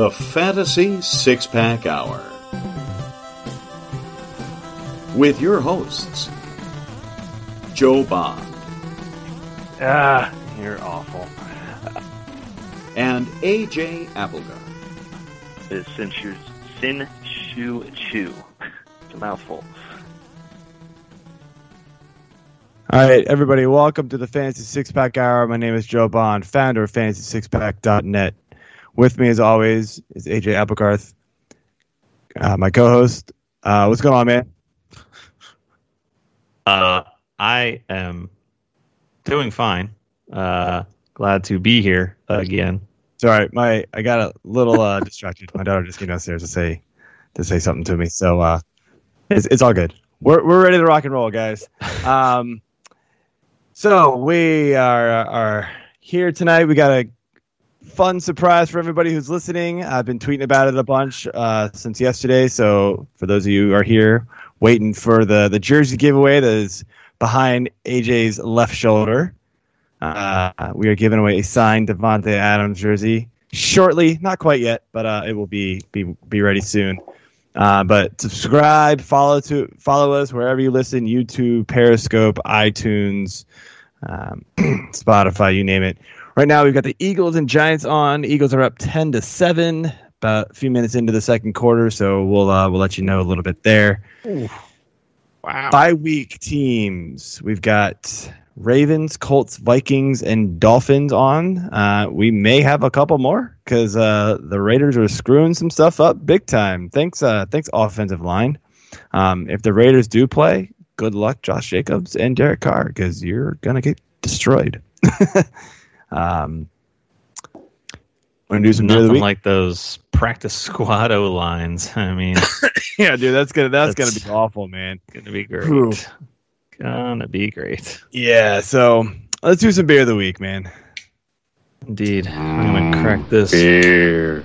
The Fantasy Six Pack Hour. With your hosts, Joe Bond Ah, you're awful. and AJ Applegarth. It's Sin Shu, Sin Shu Chu. It's a mouthful. All right, everybody, welcome to the Fantasy Six Pack Hour. My name is Joe Bond, founder of FantasySixPack.net. With me, as always, is AJ Applegarth, uh, my co-host. Uh, what's going on, man? Uh, I am doing fine. Uh, glad to be here again. Right. My I got a little uh, distracted. My daughter just came downstairs to say to say something to me, so uh, it's it's all good. We're we're ready to rock and roll, guys. Um, so we are are here tonight. We got a fun surprise for everybody who's listening. I've been tweeting about it a bunch uh, since yesterday. So for those of you who are here waiting for the the jersey giveaway that is behind AJ's left shoulder, uh, we are giving away a signed Davante Adams jersey shortly. Not quite yet, but uh, it will be be be ready soon. Uh, but subscribe, follow to follow us wherever you listen: YouTube, Periscope, iTunes, um, Spotify, you name it. Right now, we've got the Eagles and Giants on. Eagles are up ten to seven. About a few minutes into the second quarter, so we'll uh, we'll let you know a little bit there. Wow. Bye week teams. We've got Ravens, Colts, Vikings, and Dolphins on. Uh, we may have a couple more because uh, the Raiders are screwing some stuff up big time. Thanks, uh, thanks offensive line. Um, if the Raiders do play, good luck, Josh Jacobs and Derek Carr, because you're gonna get destroyed. um, want to do some beer of the week? like those practice squad O lines. I mean, yeah, dude, that's gonna that's, That's- gonna be awful, man. gonna be great. Whew. Gonna be great. Yeah, so let's do some beer of the week, man. Indeed. I'm gonna crack this. Beer.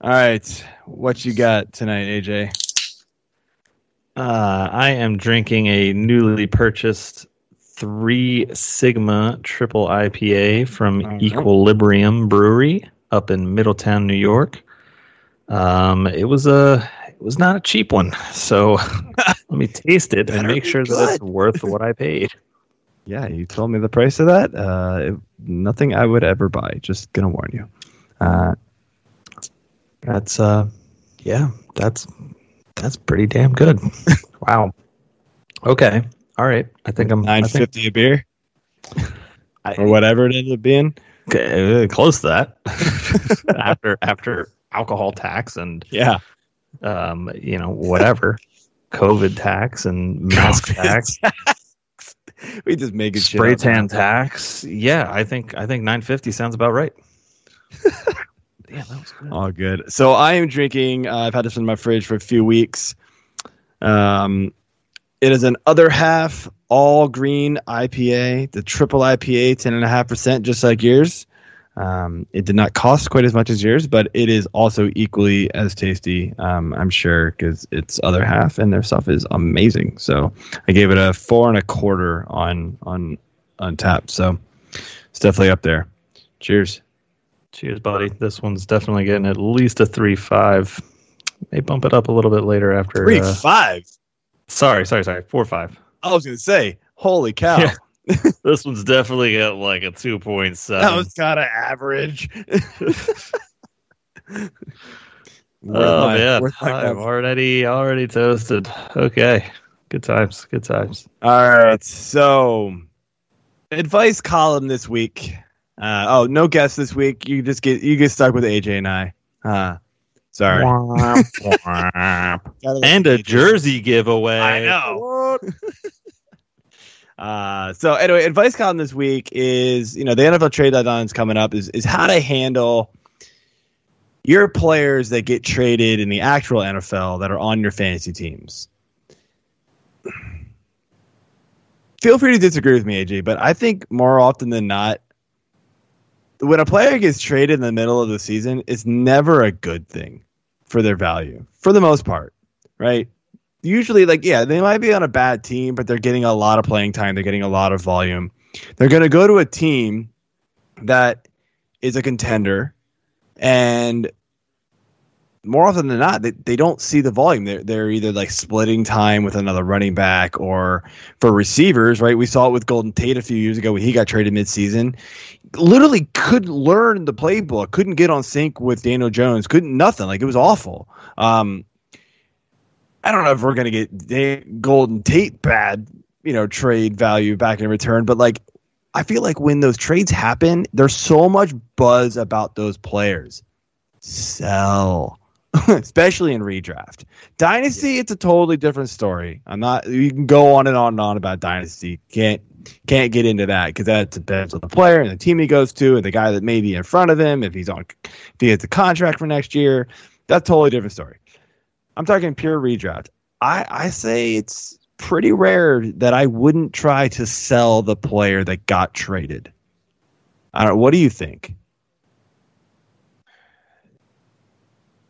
All right, what you got tonight, AJ? Uh, I am drinking a newly purchased Three Sigma Triple IPA from no. Equilibrium Brewery up in Middletown, New York. Um, it was a it was not a cheap one, so let me taste it and make sure that it's worth what I paid. Yeah, you told me the price of that. Uh, it- nothing I would ever buy. Just gonna warn you. Uh, That's uh, yeah, that's that's pretty damn good. wow. Okay. All right. I think I'm nine fifty a beer I- or whatever it ended up being. Okay, uh, close to that. after after alcohol tax and Yeah, um, you know whatever, COVID tax and mask tax, we just make it spray tan tax. Yeah, I think I think nine fifty sounds about right. Damn, that was good. All good. So I am drinking. Uh, I've had this in my fridge for a few weeks. Um, it is an other half all green IPA, the triple IPA, ten and a half percent, just like yours. Um, it did not cost quite as much as yours, but it is also equally as tasty. Um, I'm sure because it's other half, and their stuff is amazing. So I gave it a four and a quarter on on on tap. So it's definitely up there. Cheers. Cheers, buddy. This one's definitely getting at least a three five. May bump it up a little bit later after. Three uh, five. sorry, sorry, sorry. Four five. I was gonna say, holy cow, Yeah. This one's definitely at like a two point seven. that was kind of average. Oh man, I'm already already toasted. Okay, good times, good times. All right, so advice column this week. Uh, oh, no guest this week. You just get you get stuck with AJ and I. Uh, sorry. and a jersey giveaway. I know. Uh, so anyway, advice column this week is you know the NFL trade deadline is coming up is is how to handle your players that get traded in the actual NFL that are on your fantasy teams. Feel free to disagree with me, AJ, but I think more often than not, when a player gets traded in the middle of the season, it's never a good thing for their value, for the most part, right? Usually, like, yeah, they might be on a bad team, but they're getting a lot of playing time, they're getting a lot of volume. They're going to go to a team that is a contender and more often than not, they, they don't see the volume. They're, they're either like splitting time with another running back or for receivers, right? We saw it with Golden Tate a few years ago when he got traded midseason. Literally couldn't learn the playbook, couldn't get on sync with Daniel Jones, couldn't nothing. Like it was awful. Um, I don't know if we're going to get Golden Tate bad, you know, trade value back in return, but like I feel like when those trades happen, there's so much buzz about those players. Sell especially in redraft. Dynasty, yeah. it's a totally different story. I'm not. You can go on and on and on about dynasty. Can't can't get into that because that depends on the player and the team he goes to and the guy that may be in front of him if he's on if he has a contract for next year. That's a totally different story. I'm talking pure redraft. I I say it's pretty rare that I wouldn't try to sell the player that got traded. I don't. What do you think?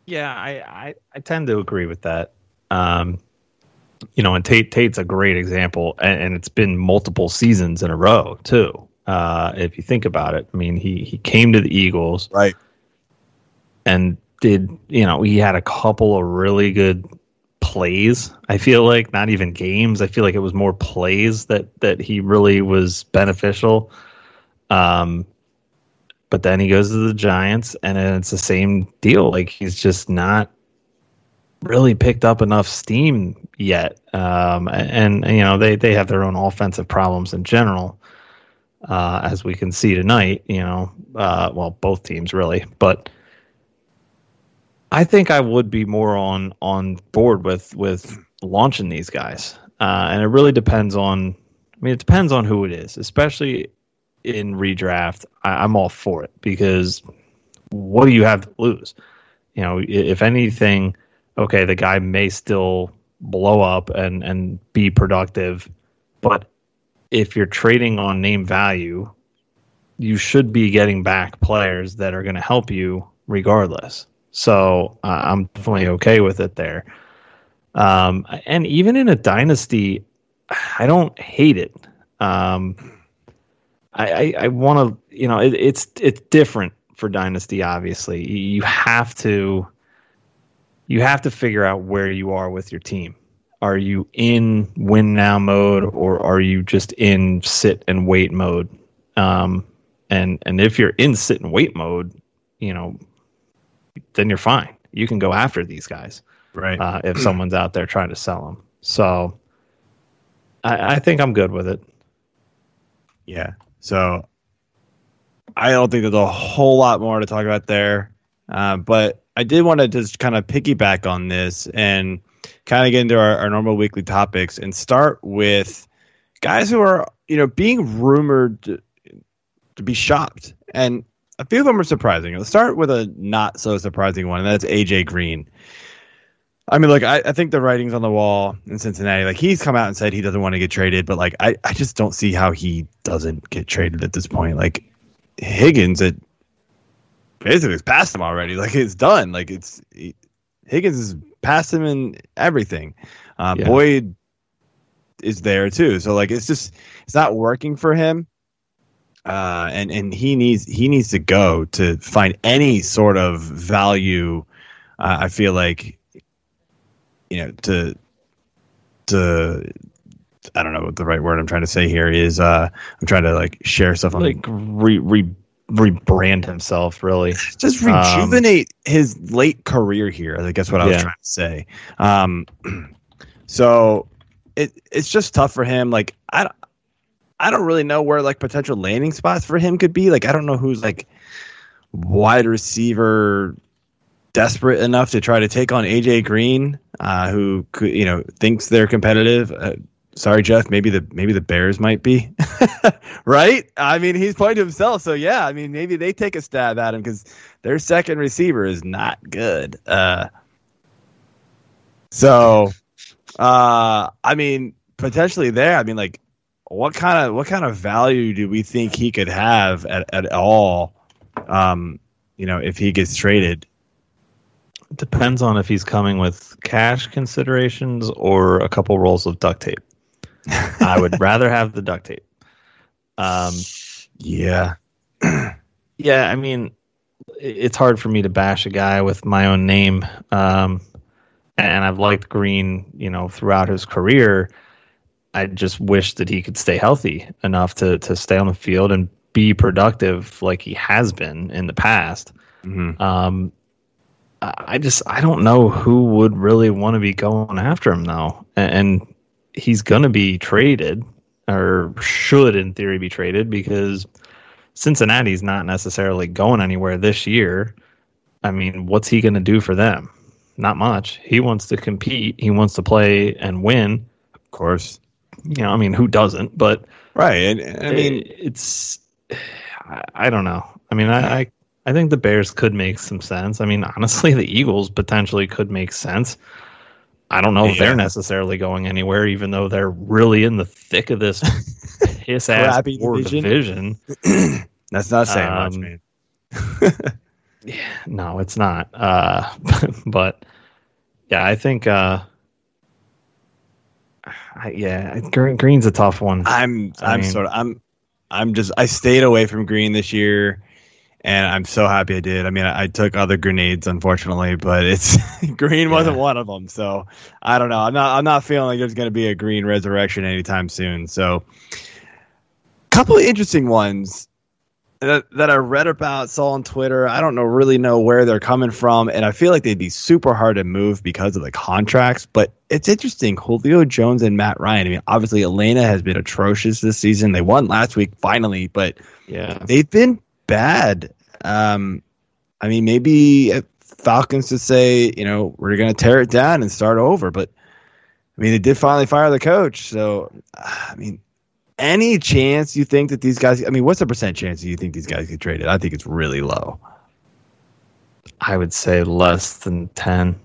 Yeah, I, I, I tend to agree with that. Um, you know, and Tate Tate's a great example, and, and it's been multiple seasons in a row too. Uh, if you think about it, I mean, he he came to the Eagles, right, and did you know he had a couple of really good plays. I feel like not even games. I feel like it was more plays that that he really was beneficial. Um, but then he goes to the Giants, and it's the same deal. Like he's just not really picked up enough steam yet. Um, and, and, you know they they have their own offensive problems in general, uh, as we can see tonight. You know, uh, well, both teams really, but. I think I would be more on on board with with launching these guys, uh, and it really depends on. I mean, it depends on who it is, especially in redraft, I, am all for it because what do you have to lose? You know, if anything, okay, the guy may still blow up and and be productive, but if you're trading on name value, you should be getting back players that are going to help you regardless. So uh, I'm definitely okay with it there. Um, and even in a dynasty, I don't hate it. Um, I, I, I want to, you know, it, it's it's different for Dynasty. Obviously, you have to you have to figure out where you are with your team. Are you in win now mode, or are you just in sit and wait mode? Um, and and if you're in sit and wait mode, you know, then you're fine. You can go after these guys, right? Uh, if someone's out there trying to sell them. So, I, I think I'm good with it. Yeah, so I don't think there's a whole lot more to talk about there. Uh, but I did want to just kind of piggyback on this and kind of get into our, our normal weekly topics and start with guys who are, you know, being rumored to, to be shopped. And a few of them are surprising. Let's start with a not so surprising one, and that's AJ Green. I mean, look, I, I think the writing's on the wall in Cincinnati. Like he's come out and said he doesn't want to get traded, but like I, I just don't see how he doesn't get traded at this point. Like Higgins, it basically it's past him already. Like it's done. Like it's Higgins is past him in everything. Uh, yeah. Boyd is there too. So like it's just it's not working for him. Uh, and and he needs he needs to go to find any sort of value. Uh, I feel like you know to to I don't know what the right word I'm trying to say here is. Uh, I'm trying to like share stuff on like re, re rebrand himself, really. Just rejuvenate um, his late career here. I guess what I was yeah. trying to say. Um, so it it's just tough for him. Like I I don't really know where like potential landing spots for him could be. Like I don't know who's like wide receiver desperate enough to try to take on AJ Green, uh, who you know thinks they're competitive. Uh, sorry, Jeff. Maybe the maybe the Bears might be right. I mean, he's playing to himself. So yeah, I mean, maybe they take a stab at him because their second receiver is not good. Uh, so, uh, I mean, potentially there. I mean, like, what kind of what kind of value do we think he could have at, at all? Um, you know, if he gets traded. Depends on if he's coming with cash considerations or a couple rolls of duct tape. I would rather have the duct tape. Um, Yeah. yeah, I mean, it's hard for me to bash a guy with my own name. Um, and I've liked Green, you know, throughout his career. I just wish that he could stay healthy enough to to stay on the field and be productive like he has been in the past. Mhm. Um, I I just I don't know who would really want to be going after him though, and, he's going to be traded or should in theory be traded because Cincinnati's not necessarily going anywhere this year. I mean, what's he going to do for them? Not much. He wants to compete. He wants to play and win. Of course. You know, I mean, who doesn't? But Right. And I mean, it- it's I, I don't know. I mean, I, I I think the Bears could make some sense. I mean, honestly, the Eagles potentially could make sense. I don't know if they're necessarily going anywhere, even though they're really in the thick of this piss ass division. division. that's not saying much, Um, man. No, it's not. Uh, but yeah, I think. Uh, I, yeah, Green, Green's a tough one. I'm I I'm mean- sort of I'm I'm just I stayed away from green this year, and I'm so happy I did. I mean, I, I took other grenades, unfortunately, but it's green wasn't Yeah. one of them. So I don't know. I'm not I'm not feeling like there's going to be a green resurrection anytime soon. So, couple of interesting ones that that I read about, saw on Twitter. I don't know really know where they're coming from, and I feel like they'd be super hard to move because of the contracts. But it's interesting, Julio Jones and Matt Ryan. I mean, obviously Atlanta has been atrocious this season. They won last week finally, but yeah, they've been bad. Um, I mean, maybe Falcons to say, you know, we're going to tear it down and start over. But I mean, they did finally fire the coach. So, I mean, any chance you think that these guys? I mean, what's the percent chance you think these guys get traded? I think it's really low. I would say less than ten.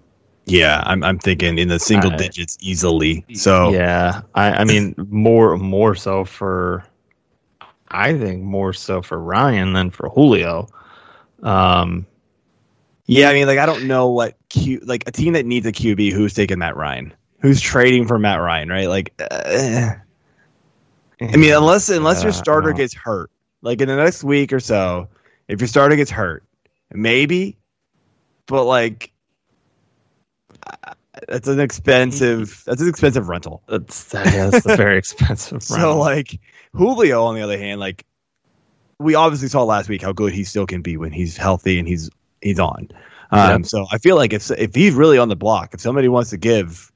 Yeah, I'm I'm thinking in the single I- digits easily. So yeah, I, I mean more more so for I think more so for Ryan than for Julio. Um, yeah, I mean, like I don't know what Q like a team that needs a QB who's taking Matt Ryan, who's trading for Matt Ryan, right? Like, uh, I mean, unless unless your starter gets hurt, like in the next week or so, if your starter gets hurt, maybe, but like. That's an expensive. That's an expensive rental. that's yeah, that's a very expensive. So rental. like Julio, on the other hand, like we obviously saw last week how good he still can be when he's healthy and he's he's on. Um, Yeah. So I feel like if if he's really on the block, if somebody wants to give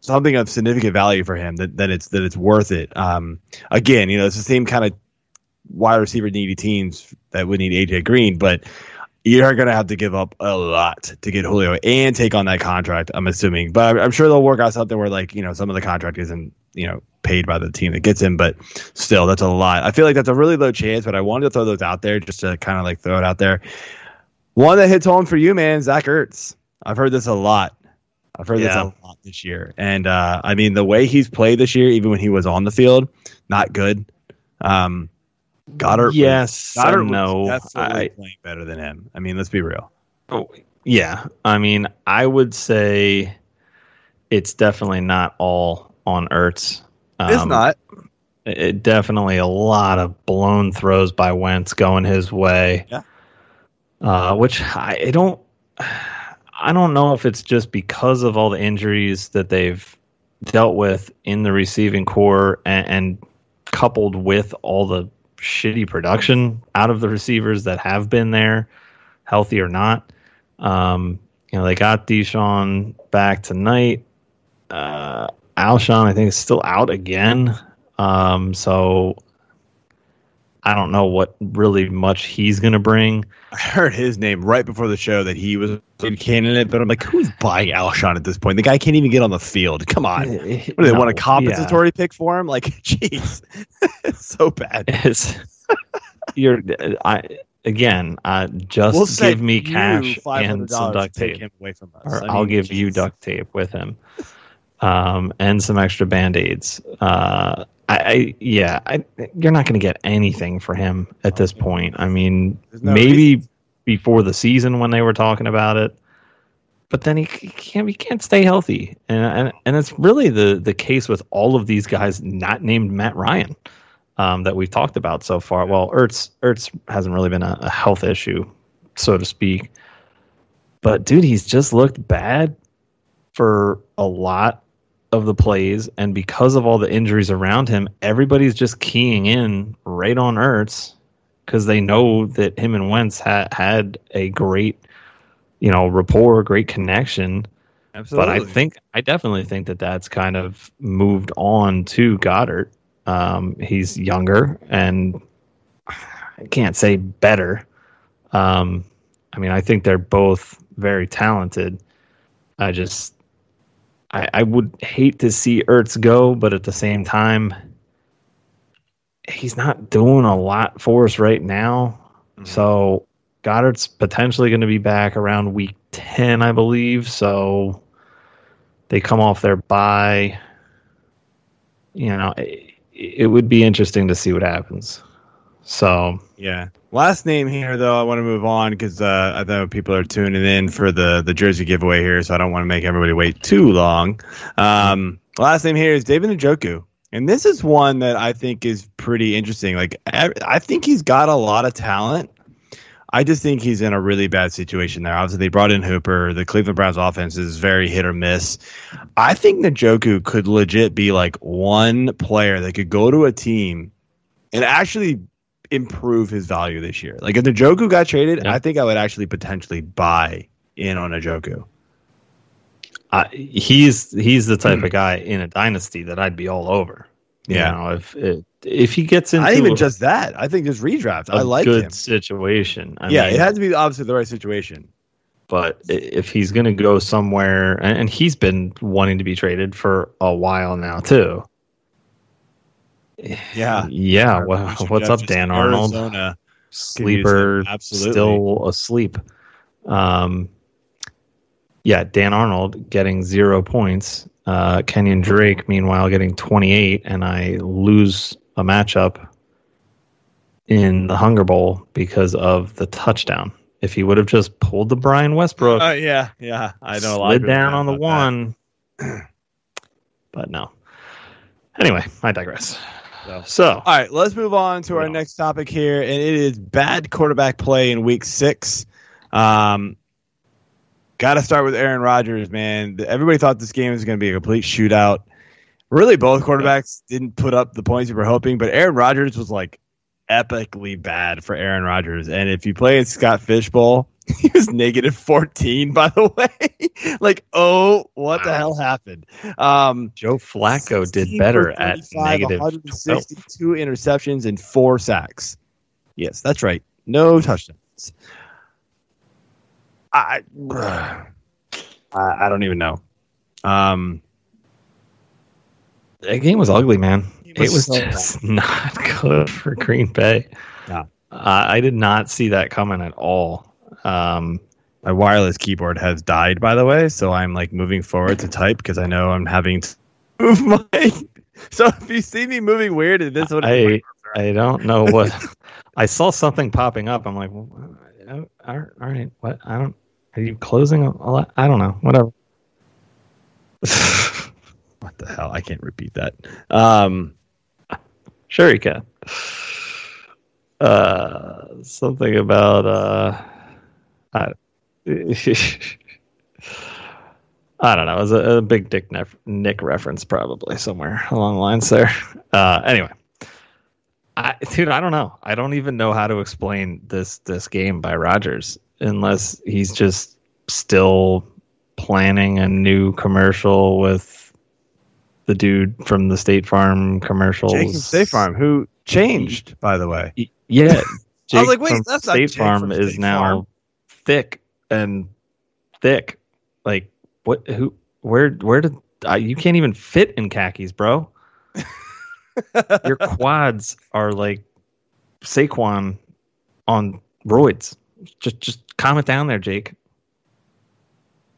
something of significant value for him, that then it's that it's worth it. Um, again, you know, it's the same kind of wide receiver needy teams that would need AJ Green, but you're going to have to give up a lot to get Julio and take on that contract. I'm assuming, but I'm, I'm sure they'll work out something where like you know some of the contract isn't you know paid by the team that gets him, but still that's a lot. I feel like that's a really low chance, but I wanted to throw those out there just to kind of like throw it out there. One that hits home for you, man, Zach Ertz. I've heard this a lot. I've heard Yeah. this a lot this year, and uh, I mean the way he's played this year, even when he was on the field, not good. Um, Goedert, was- yes, Goedert and no, was definitely I, playing better than him. I mean, let's be real. Oh, yeah. I mean, I would say it's definitely not all on Ertz. it's Um, not. It, it definitely a lot of blown throws by Wentz going his way. Yeah. Uh, which I, I don't. I don't know if it's just because of all the injuries that they've dealt with in the receiving corps and, and coupled with all the shitty production out of the receivers that have been there, healthy or not. Um, you know, they got DeSean back tonight. Uh, Alshon, I think, is still out again. Um, so I don't know what really much he's going to bring. I heard his name right before the show that he was a candidate, but I'm like, who's buying Alshon at this point? The guy can't even get on the field. Come on. What do they want a No, compensatory pick for him? Like, jeez, it's so bad. yeah. It's, you're, I again, uh, just We'll give me cash and some duct tape. him away from us. or I I'll mean, give you duct tape with him, um, and some extra band aids. Uh, I, I yeah, I, you're not going to get anything for him at this point. I mean, no maybe before the season when they were talking about it, but then he, c- can't he can't stay healthy, and and and it's really the the case with all of these guys not named Matt Ryan. Um, that we've talked about so far. Well, Ertz Ertz hasn't really been a, a health issue, so to speak. But dude, he's just looked bad for a lot of the plays, and because of all the injuries around him, everybody's just keying in right on Ertz because they know that him and Wentz ha- had a great, you know, rapport, great connection. Absolutely. But I think I definitely think that that's kind of moved on to Goedert. Um, he's younger and I can't say better. Um, I mean, I think they're both very talented. I just, I, I would hate to see Ertz go, but at the same time, he's not doing a lot for us right now. Mm-hmm. So Goedert's potentially going to be back around week 10, I believe. So they come off their bye. You know, it, it would be interesting to see what happens. So, Yeah. Last name here, though, I want to move on because uh, I know people are tuning in for the, the jersey giveaway here, so I don't want to make everybody wait too long. Um, last name here is David Njoku. And this is one that I think is pretty interesting. Like, I, think he's got a lot of talent. I just think he's in a really bad situation there. Obviously, they brought in Hooper. The Cleveland Browns offense is very hit or miss. I think Njoku could legit be like one player that could go to a team and actually improve his value this year. Like if Njoku got traded, Yeah. I think I would actually potentially buy in on Njoku. I, he's he's the type of guy in a dynasty that I'd be all over. You Yeah. know, if if, if he gets into Not even a- just that. I think just redraft. a I like good him. situation. I yeah, mean, it has to be obviously the right situation. but if he's going to go somewhere, and, and he's been wanting to be traded for a while now too. Yeah. Yeah. Well, what's Jeff up, Dan Arnold? Arizona. Sleeper, Absolutely. still asleep. Um, yeah, Dan Arnold getting zero points. Uh, Kenyan Drake, meanwhile, getting 28, and I lose a matchup in the Hunger Bowl because of the touchdown. If he would have just pulled the Brian Westbrook, Uh, yeah, yeah. I know a lot slid down on the one. but no. Anyway, I digress. So- So, All right, let's move on to our Yeah. next topic here, and it is bad quarterback play in Week Six. Um, Got to start with Aaron Rodgers, man. Everybody thought this game was going to be a complete shootout. Really, both quarterbacks didn't put up the points you were hoping, but Aaron Rodgers was like epically bad for Aaron Rodgers. And if you play at Scott Fishbowl, he was negative 14, by the way. like, oh, what the hell happened? Um, Joe Flacco did better at 35, negative 12. 162 interceptions and four sacks. Yes, that's right. No touchdowns. I I, I don't even know. Um, That game was ugly, man. It It was was, so just not good for Green Bay. Yeah. Uh, I did not see that coming at all. Um, my wireless keyboard has died, by the way, so I'm like moving forward to type because I know I'm having to move my. So if you see me moving weird, it is what it is. I I don't know what I saw something popping up. I'm like, well, all right, what? I don't. Are you closing a, a lot? I don't know. Whatever. What the hell? I can't repeat that. Um, Sure, you can. Uh, something about uh, I, I don't know. It was a, a big Dick Nick, Nick reference, probably somewhere along the lines there. Uh, anyway, I, dude, I don't know. I don't even know how to explain this this game by Rodgers unless he's just still planning a new commercial with the dude from the State Farm commercials. Jake State Farm, who changed, by the way. Yeah. Jake I was like, wait, that's not State Jake Farm from is now Farm. Thick and thick. Like what? Who? Where? Where did? Uh, you can't even fit in khakis, bro. Your quads are like Saquon on roids. Just, just calm it down there, Jake.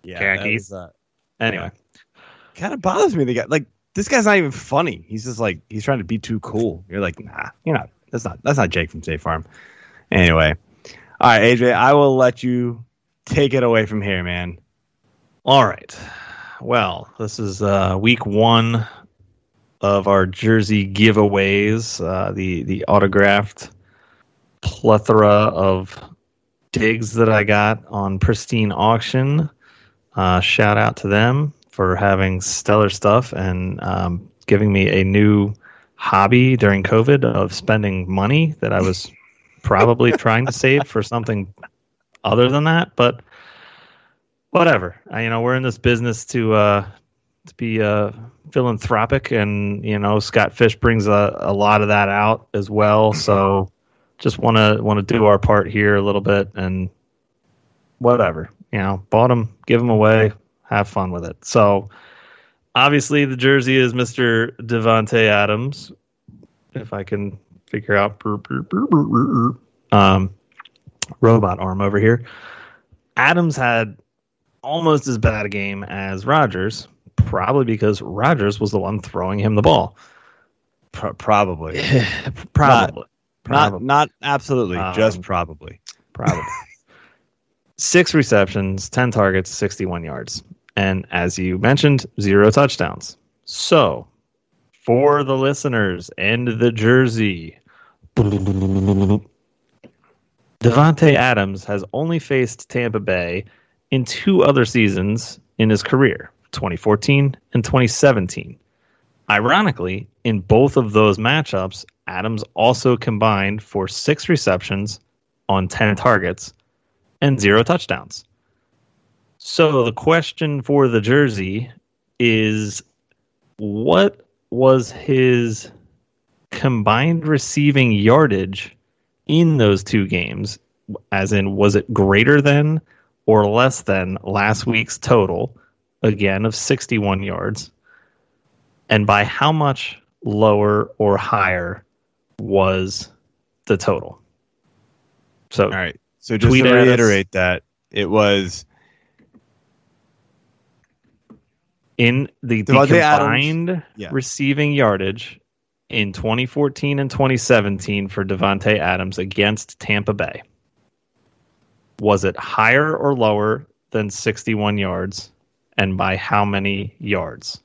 Yeah, Khakis. was, uh, Anyway, kind of bothers me. The guy, like, this guy's not even funny. He's just like he's trying to be too cool. You're like, nah, you're not. That's not. That's not Jake from State Farm. Anyway, all right, AJ, I will let you take it away from here, man. All right. Well, this is uh, week one of our jersey giveaways. Uh, the the autographed plethora of digs that I got on Pristine Auction. Uh, shout out to them for having stellar stuff and um, giving me a new hobby during COVID of spending money that I was probably trying to save for something other than that, but whatever. I, you know, we're in this business to uh, to be uh, philanthropic, and you know, Scott Fish brings a, a lot of that out as well. So, just want to want to do our part here a little bit, and whatever. You know, bought them, give them away, have fun with it. So, obviously, the jersey is Mister Davante Adams. If I can figure out, um, robot arm over here. Adams had almost as bad a game as Rodgers, probably because Rodgers was the one throwing him the ball. Pro- probably, probably. not probably. not absolutely, just Um, probably. probably. Six receptions, 10 targets, 61 yards. And as you mentioned, zero touchdowns. So, for the listeners and the jersey, Davante Adams has only faced Tampa Bay in two other seasons in his career 2014 and 2017. Ironically, in both of those matchups, Adams also combined for six receptions on 10 targets and zero touchdowns. So the question for the jersey is what was his combined receiving yardage in those two games? As in, was it greater than or less than last week's total, again, of 61 yards? And by how much lower or higher was the total? So All right. So just to at us. reiterate that it was in the, the Davante Adams. combined Yeah. receiving yardage in 2014 and 2017 for Davante Adams against Tampa Bay. Was it higher or lower than 61 yards and by how many yards?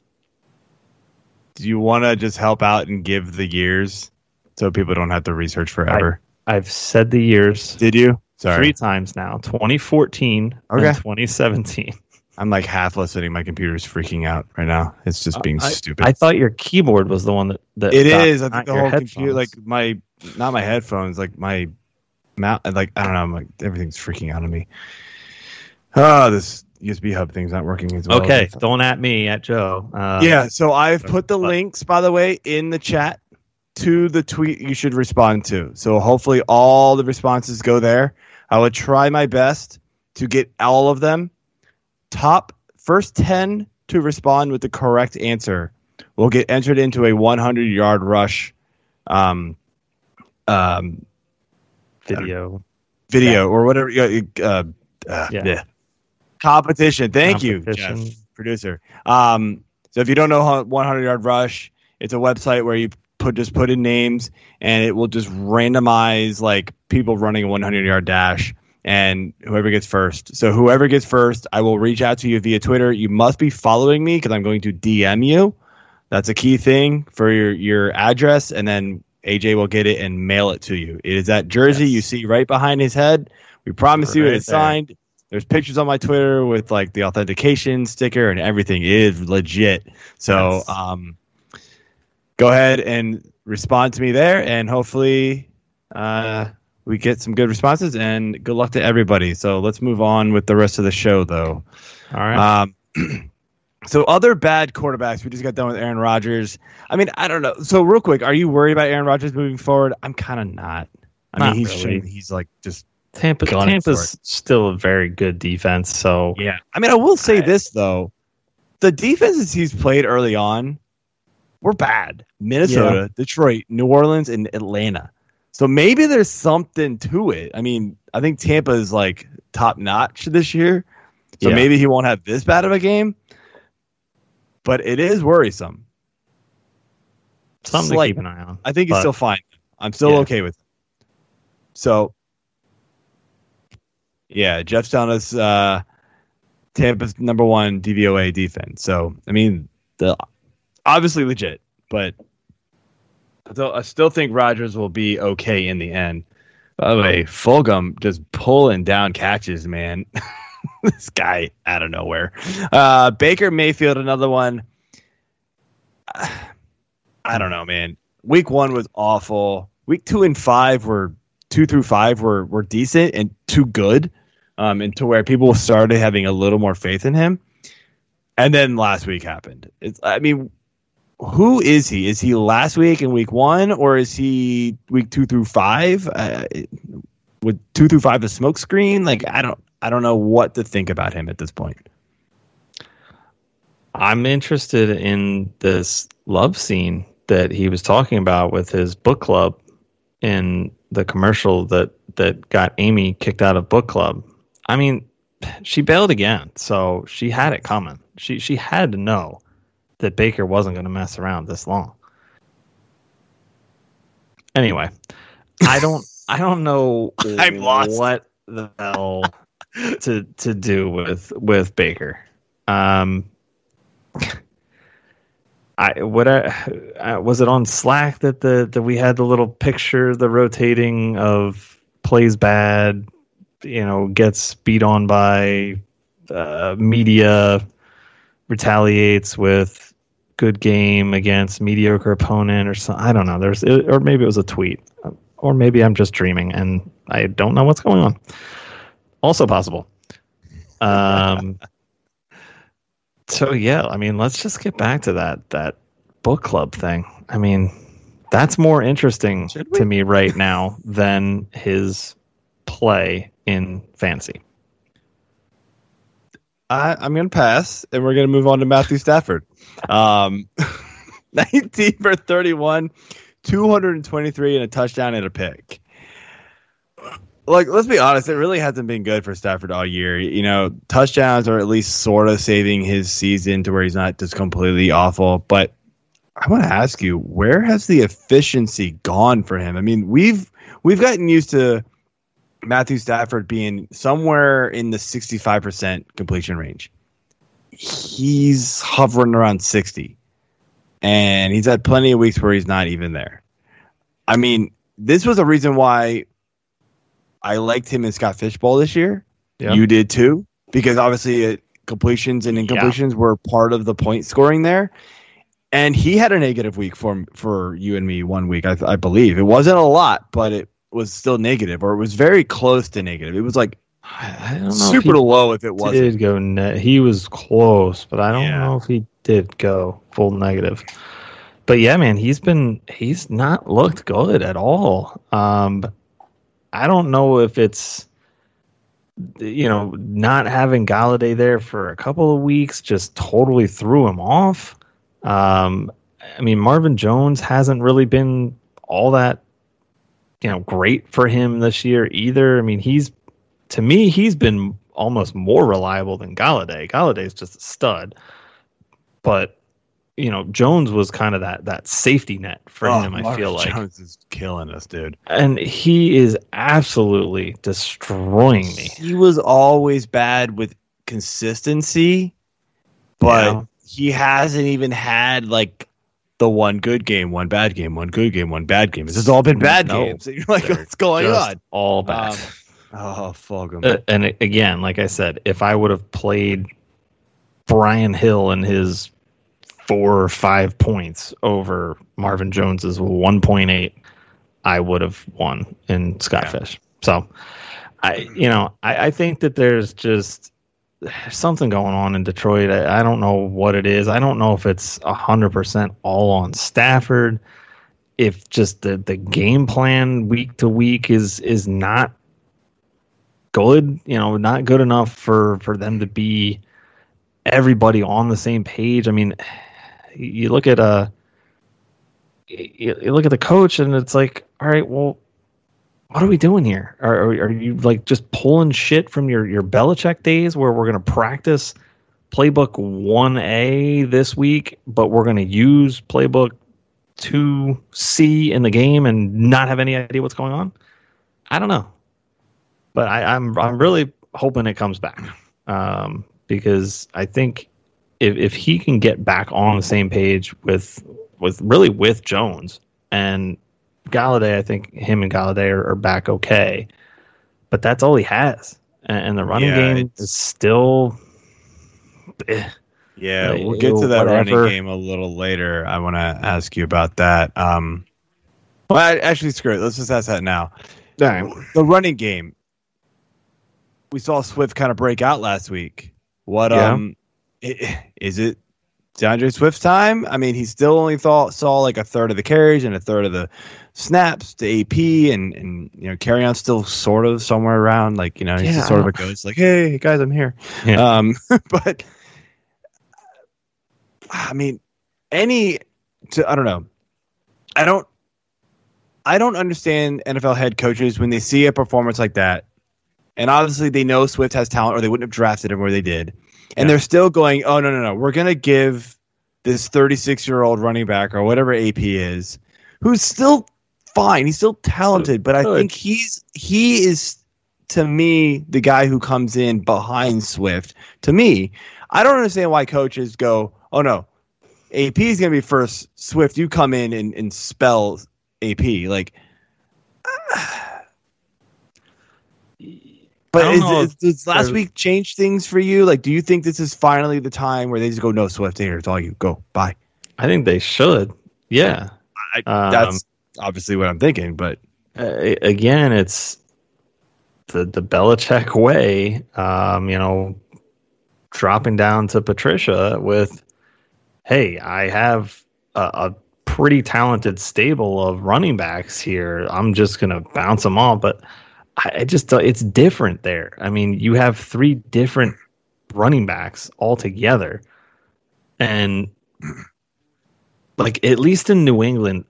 do you want to just help out and give the years so people don't have to research forever? I've said the years Did you? Sorry. three times now 2014 Okay. and 2017. I'm like half listening. My computer's freaking out right now. It's just being I- stupid. I thought your keyboard was the one that, that It got- I think the your whole computer, like my, not my headphones, like my mouth, like I don't know. I'm like everything's freaking out on me. Oh, this USB hub thing's not working as well. okay, thought. don't at me, at Joe. Uh, yeah. So I've put the links, by the way, in the chat to the tweet you should respond to. So hopefully all the responses go there. I will try my best to get all of them. Top first 10 to respond with the correct answer will get entered into a 100 yard rush um, um, video. video or whatever. Uh, uh, Yeah. yeah. Competition. Thank you, Jeff, producer. Um, so if you don't know how 100 yard rush, it's a website where you put just put in names and it will just randomize like people running a 100 yard dash and whoever gets first. So whoever gets first, I will reach out to you via Twitter. You must be following me because I'm going to DM you. That's a key thing for your your address, and then AJ will get it and mail it to you. It is that jersey Yes. you see right behind his head. We promise you Right it's there. signed. There's pictures on my Twitter with like the authentication sticker and everything. It is legit. So Yes. um, go ahead and respond to me there, and hopefully uh, we get some good responses. And good luck to everybody. So let's move on with the rest of the show, though. All right. Um, So other bad quarterbacks. We just got done with Aaron Rodgers. I mean, I don't know. So real quick, are you worried about Aaron Rodgers moving forward? I'm kind of not. I Not mean, he's really. he's like just Tampa Tampa's still a very good defense, so yeah. I mean, I will say I- this though, the defenses he's played early on were bad. Minnesota, Detroit, New Orleans, and Atlanta. So maybe there's something to it. I mean, I think Tampa is like top notch this year. So Yeah. maybe he won't have this bad of a game. But it is worrisome. something Slight. to keep an eye on. I think he's still fine. I'm still Yeah. okay with it. So, yeah, Jeff's telling us uh, Tampa's number one DVOA defense. So, I mean, the obviously legit, but still- I still think Rodgers will be okay in the end. By the way, Fulgham just pulling down catches, man. this guy out of nowhere. Uh, Baker Mayfield, another one. I don't know, man. Week one was awful. Week two and five were two through five were were decent and too good, um, and to where people started having a little more faith in him. And then last week happened. It's I mean, who is he? Is he last week in week one, or is he week two through five? Uh, with two through five a smokescreen? Like I don't I don't know what to think about him at this point. I'm interested in this love scene that he was talking about with his book club in the commercial that that got Amy kicked out of book club. I mean, she bailed again, so she had it coming. She she had to know that Baker wasn't going to mess around this long. Anyway, I don't I don't know I'm lost. what the hell to to do with with Baker. Um I what I, uh, was it on Slack that the that we had the little picture, the rotating of plays bad, you know, gets beat on by uh, media, retaliates with good game against mediocre opponent or something. I don't know. There's or maybe it was a tweet, or maybe I'm just dreaming and I don't know what's going on. Also possible. Um so yeah, I mean, let's just get back to that that book club thing. I mean, that's more interesting to me right now than his play in fancy. I, I'm going to pass, and we're going to move on to Matthew Stafford. Um, 19 for 31, 223 and a touchdown and a pick. Like, let's be honest, it really hasn't been good for Stafford all year. You know, touchdowns are at least sort of saving his season to where he's not just completely awful. But I want to ask you, where has the efficiency gone for him? I mean, we've we've gotten used to Matthew Stafford being somewhere in the 65% completion range. He's hovering around 60. And he's had plenty of weeks where he's not even there. I mean, this was a reason why I liked him in Scott Fishbowl this year. Yeah. You did too, because obviously uh, completions and incompletions were part of the point scoring there. And he had a negative week for for you and me one week, I, I believe. It wasn't a lot, but it was still negative, or it was very close to negative. It was like I I don't know. super he low if it wasn't. did go net. He was close, but I don't Yeah. know if he did go full negative. But yeah, man, he's been he's not looked good at all. Um, I don't know if it's you know not having Golladay there for a couple of weeks just totally threw him off. Um, I mean, Marvin Jones hasn't really been all that you know great for him this year either. I mean, he's to me he's been almost more reliable than Golladay. Golladay's just a stud, but you know Jones was kind of that that safety net for Oh, him. I feel like, Jones is killing us, dude. and he is absolutely destroying me. He was always bad with consistency, but Yeah. he hasn't even had like the one good game, one bad game, one good game, one bad game. This has all been bad No. games. You're like, what's going on? all bad. Um, oh, Fulgham. Uh, and again, like I said, if I would have played Brian Hill and his four or five points over Marvin Jones's 1.8, I would have won in Skyfish. So, I, you know, I, I think that there's just something going on in Detroit. I, I don't know what it is. I don't know if it's hundred percent all on Stafford. If just the the game plan week to week is is not good, you know, not good enough for for them to be everybody on the same page. I mean, you look at uh, a you, you look at the coach and it's like, all right, well, what are we doing here? Are, are, are you like just pulling shit from your your Belichick days where we're going to practice playbook 1A this week, but we're going to use playbook 2C in the game and not have any idea what's going on? I don't know. But I, I'm I'm really hoping it comes back. Um, because I think if if he can get back on the same page with with really with Jones and Golladay, I think him and Golladay are, are back okay, but that's all he has, and, and the running Yeah, game is still. eh. Yeah, Like, we'll get to that whatever. running game a little later. I want to ask you about that. Um, well, I- actually, screw it. Let's just ask that now. The running game. We saw Swift kind of break out last week. What Yeah. um, i- is it D'Andre Swift's time? I mean, he still only thought saw like a third of the carries and a third of the snaps to AP, and and you know, Kerryon still sort of somewhere around. Like you know, he's Yeah, sort of a ghost. Like, hey guys, I'm here. Yeah. Um, but I mean, any to I don't know. I don't I don't understand NFL head coaches when they see a performance like that. And obviously they know Swift has talent or they wouldn't have drafted him where they did. And Yeah. they're still going, "Oh no, no, no. We're going to give this 36-year-old running back or whatever AP is, who's still fine. He's still talented, but I think he's he is to me the guy who comes in behind Swift. To me, I don't understand why coaches go, "Oh no, AP is going to be first. Swift, you come in and, and spell AP." Like, but is, is- does last week change things for you? Like, do you think this is finally the time where they just go, "No, Swift, here, it's all you. Go, bye." I think they should. Yeah. I, Um, that's obviously what I'm thinking, but uh, again, it's the the Belichick way. Um, you know, dropping down to Patricia with, "Hey, I have a, a pretty talented stable of running backs here. I'm just gonna bounce them all." But I, I just uh, it's different there. I mean, you have three different running backs all together, and like at least in New England,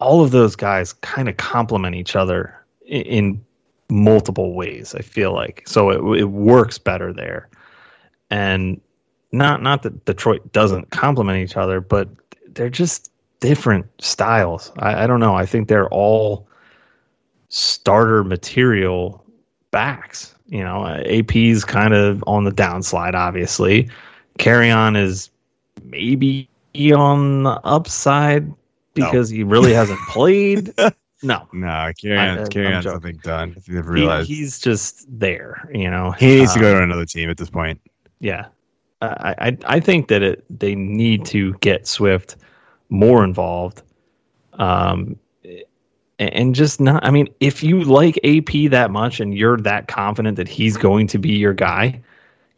all of those guys kind of complement each other in, in multiple ways. I feel like so it, it works better there, and not not that Detroit doesn't complement each other, but they're just different styles. I, I don't know. I think they're all starter material backs. You know, AP's kind of on the downslide, obviously. Kerryon is maybe on the upside because he really hasn't played. No, no, I- on, I'm carry on, joking. something done. If you've realized he, he's just there. You know, he needs to Um, go to another team at this point. yeah, I, I I think that it they need to get Swift more involved, um, and just not. I mean, if you like AP that much and you're that confident that he's going to be your guy,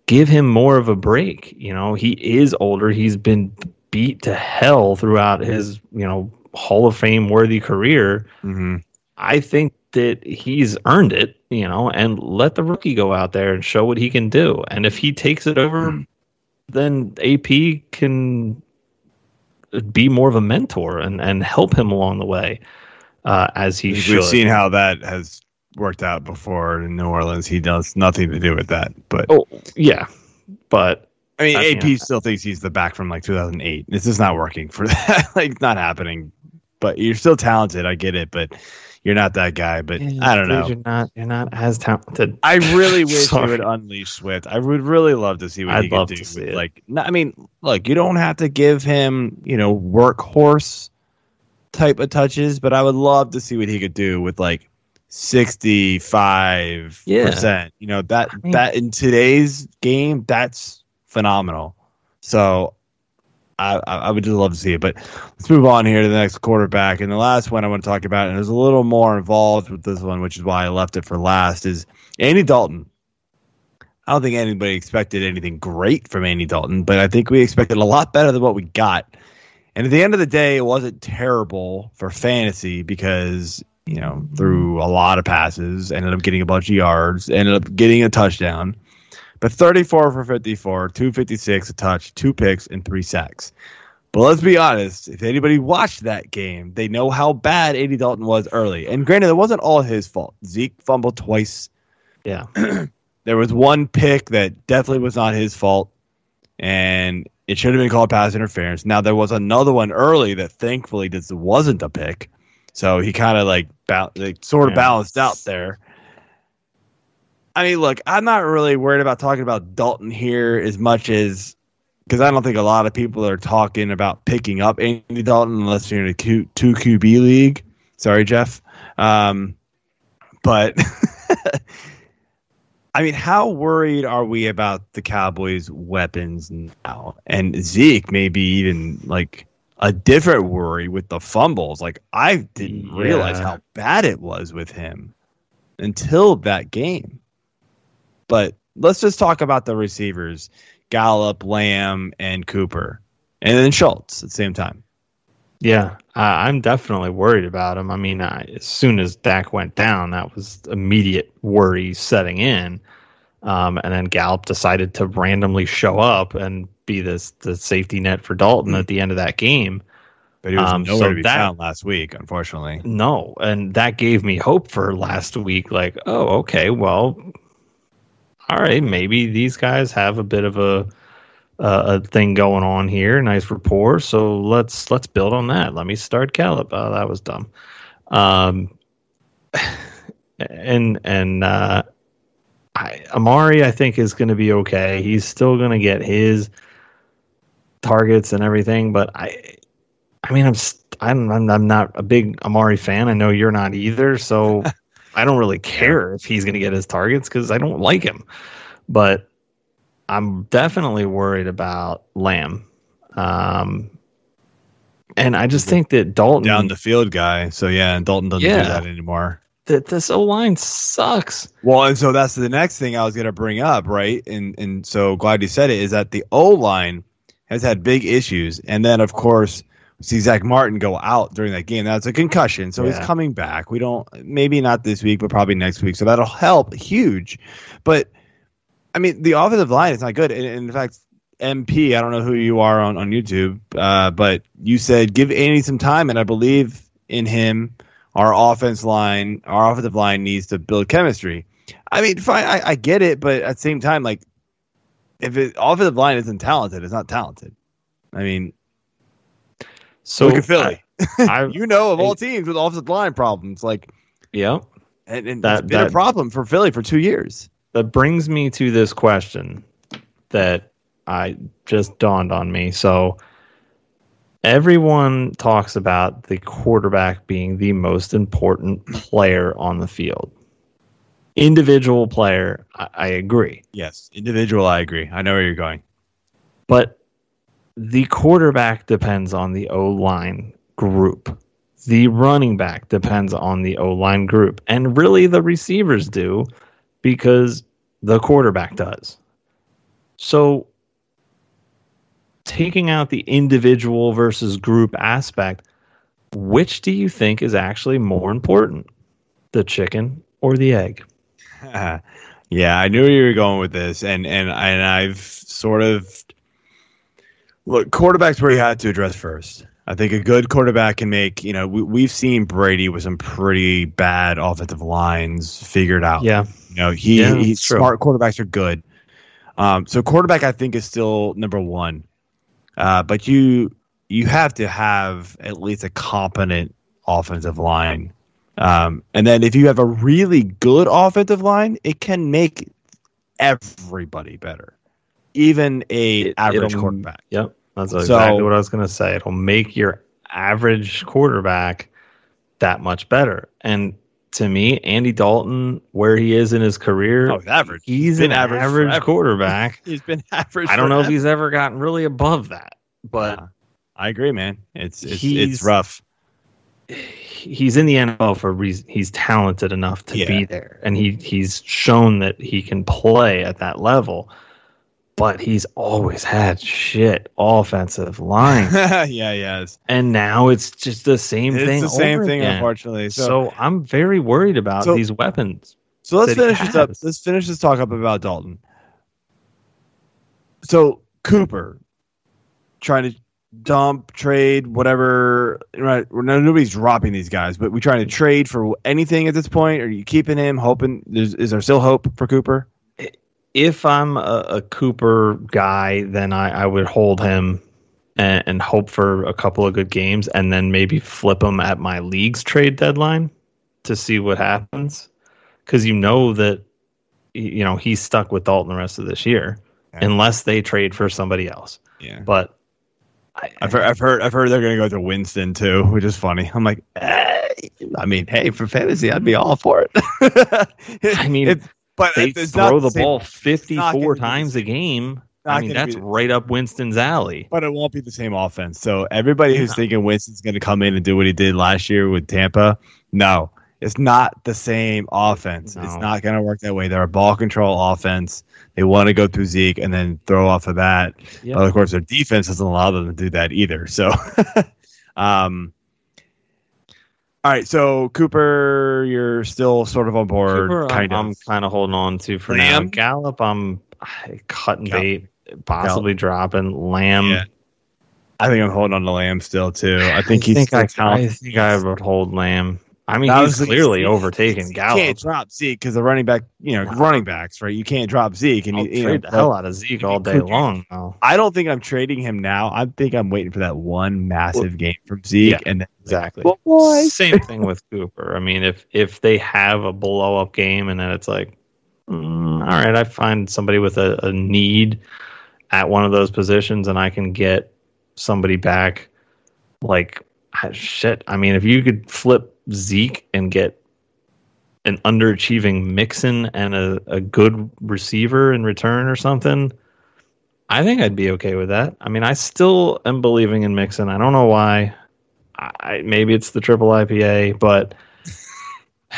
give him more of a break. You know, he is older. He's been beat to hell throughout his you know Hall of Fame worthy career. hmm I think that he's earned it, you know, and let the rookie go out there and show what he can do. And if he takes it over, then AP can be more of a mentor and, and help him along the way uh, as he should. We've seen how that has worked out before in New Orleans. He does nothing to do with that, but oh, yeah. But I mean, I AP still thinks he's the back from like 2008. This is not working for that. like, not happening. But you're still talented. I get it, but you're not that guy. But I don't know. You're not, you're not as talented. I really wish he would unleash Swift. I would really love to see what I'd he could do. to see with, like, no, I mean, look, you don't have to give him, you know, workhorse type of touches, but I would love to see what he could do with like sixty-five percent. You know that mean- that in today's game, that's phenomenal. So. I, I would just love to see it, but let's move on here to the next quarterback. And the last one I want to talk about, and there's a little more involved with this one, which is why I left it for last, is Andy Dalton. I don't think anybody expected anything great from Andy Dalton, but I think we expected a lot better than what we got. And at the end of the day, it wasn't terrible for fantasy because, you know, through a lot of passes, ended up getting a bunch of yards, ended up getting a touchdown. But 34 for 54, 256, a touch, two picks, and three sacks. But let's be honest, if anybody watched that game, they know how bad Andy Dalton was early. And granted, it wasn't all his fault. Zeke fumbled twice. Yeah. There was one pick that definitely was not his fault, and it should have been called pass interference. Now there was another one early that thankfully this wasn't a pick, so he kind of like, ba- like sort of Yeah. balanced out there. I mean, look, I'm not really worried about talking about Dalton here as much as because I don't think a lot of people are talking about picking up Andy Dalton unless you're in a Q, two QB league. Sorry, Jeff. Um, but I mean, how worried are we about the Cowboys' weapons now? And Zeke maybe even like a different worry with the fumbles. Like I didn't realize how bad it was with him until that game. But let's just talk about the receivers: Gallup, Lamb, and Cooper, and then Schultz at the same time. Yeah, I I'm definitely worried about him. I mean, I, as soon as Dak went down, that was immediate worry setting in. Um, and then Gallup decided to randomly show up and be this the safety net for Dalton at the end of that game. But he was Um, nowhere so to be that- found last week, unfortunately. No, and that gave me hope for last week. Like, oh, okay, well, all right, maybe these guys have a bit of a uh, a thing going on here, nice rapport. So let's let's build on that. Let me start Gallup. Oh, that was dumb. Um, and and uh, I, Amari, I think is going to be okay. He's still going to get his targets and everything, but I, I mean, I'm st- I'm I'm, I'm not a big Amari fan. I know you're not either, so I don't really care if he's going to get his targets because I don't like him. But I'm definitely worried about Lamb. Um, and I just think that Dalton Down the field guy. So yeah, and Dalton doesn't Yeah. do that anymore. that this O line sucks. Well, and so that's the next thing I was going to bring up, right? And and so glad you said it is that the O line has had big issues, and then of course see Zack Martin go out during that game. That's a concussion, so he's coming back. We don't maybe not this week, but probably next week. So that'll help huge. But I mean, the offensive line is not good. And, and in fact, MP, I don't know who you are on on YouTube, uh, but you said give Andy some time, and I believe in him. Our offense line, our offensive line needs to build chemistry. I mean, fine, I, I get it, but at the same time, like, if it offensive line isn't talented, it's not talented. I mean, So look at Philly. I, I you know, of all teams with offensive line problems, like, yeah. and, and That- it's been a that- problem for Philly for two years. that brings me to this question that I just dawned on me. So everyone talks about the quarterback being the most important player on the field. Individual player, I, I agree. Yes, individual, I agree. I know where you're going. But the quarterback depends on the O line group. The running back depends on the O line group. And really, the receivers do because the quarterback does. So, taking out the individual versus group aspect, which do you think is actually more important? The chicken or the egg? yeah, I knew you were going with this, and and and I've sort of look quarterbacks where you had to address first. I think a good quarterback can make you know we, we've seen Brady with some pretty bad offensive lines figured out. Yeah. you know he Yeah, he's smart quarterbacks are good. Um, so quarterback I think is still number one, uh, but you you have to have at least a competent offensive line. Um, and then if you have a really good offensive line, it can make everybody better, even a It- average quarterback. Yep. That's So- exactly what I was going to say. It'll make your average quarterback that much better. And to me, Andy Dalton, where he is in his career, Oh, he's average. he's been an average average, quarterback. He's been average. I don't know if he's ever gotten really above that, but Yeah. I agree, man. It's it's, it's rough. he's in the NFL for a reason. He's talented enough to Yeah. be there, and he he's shown that he can play at that level. But he's always had shit offensive line, yeah, yes. and now it's just the same It's thing. the same thing, again. unfortunately. So, So, I'm very worried about So- these weapons. so let's finish this up. Let's finish this talk up about Dalton. So Cooper trying to dump, trade, whatever. Right? no- Nobody's dropping these guys, but we trying to trade for anything at this point. Are you keeping him? Hoping? Is there still hope for Cooper? If I'm a, a Cooper guy, then I, I would hold him and, and hope for a couple of good games, and then maybe flip him at my league's trade deadline to see what happens. Because you know that you know he's stuck with Dalton the rest of this year, Yeah. unless they trade for somebody else. Yeah. But I, I've heard, I've heard, I've heard they're going to go to Winston too, which is funny. I'm like, eh, I mean, hey, for fantasy, I'd be all for it. I mean, It- but they throw the same- ball 54 times a game. I mean, that's right up Winston's alley. But it won't be the same offense. So everybody who's No. thinking Winston's going to come in and do what he did last year with Tampa, no, it's not the same offense. It's not going to work that way. They're a ball control offense. They want to go through Zeke and then throw off of that. Yep. Well, of course, their defense doesn't allow them to do that either. So, um, all right. So Cooper, you're still sort of on board, Cooper, kind I'm, of. I'm kind of holding on to for now. Lamb? Gallup, I'm cutting Gal- bait, possibly dropping. Lamb, Yeah. I think I'm holding on to Lamb still too. I think I he's think still I, I think I would hold Lamb. I mean, That he's clearly overtaken You Gallup. can't drop Zeke because the running back, you know, running backs, right? You can't drop Zeke, and I'll you, you know, the hell out of Zeke all day long. I don't think I'm trading him now. I think I'm waiting for that one massive game from Zeke, Yeah. and then Exactly. Well. Same thing with Cooper. I mean, if if they have a blow up game and then it's like, mm, all right, I find somebody with a, a need at one of those positions and I can get somebody back. Like shit. I mean, if you could flip Zeke and get an underachieving Mixon and a, a good receiver in return or something, I think I'd be okay with that. I mean, I still am believing in Mixon. I don't know why. I, maybe it's the triple IPA, but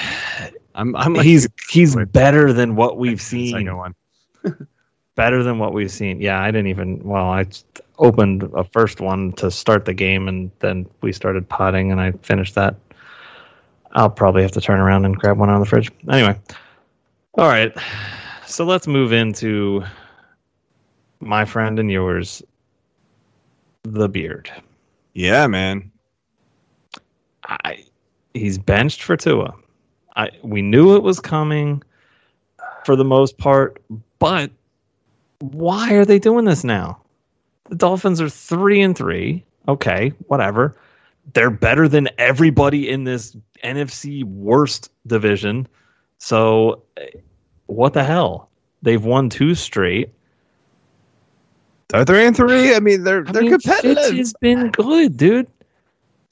I'm, I'm like, he's he's better than what we've seen. Better than what we've seen. Yeah, I didn't even. Well, I opened a first one to start the game, and then we started potting, and I finished that. I'll probably have to turn around and grab one out of the fridge. Anyway, all right. So let's move into my friend and yours, the beard. Yeah, man. I he's benched for Tua. I we knew it was coming for the most part, but why are they doing this now? The Dolphins are three and three. Okay, whatever. They're better than everybody in this NFC worst division. So what the hell? They've won two straight. They're three and three. I mean, they're I they're mean, competitive. Fitz has been good, dude.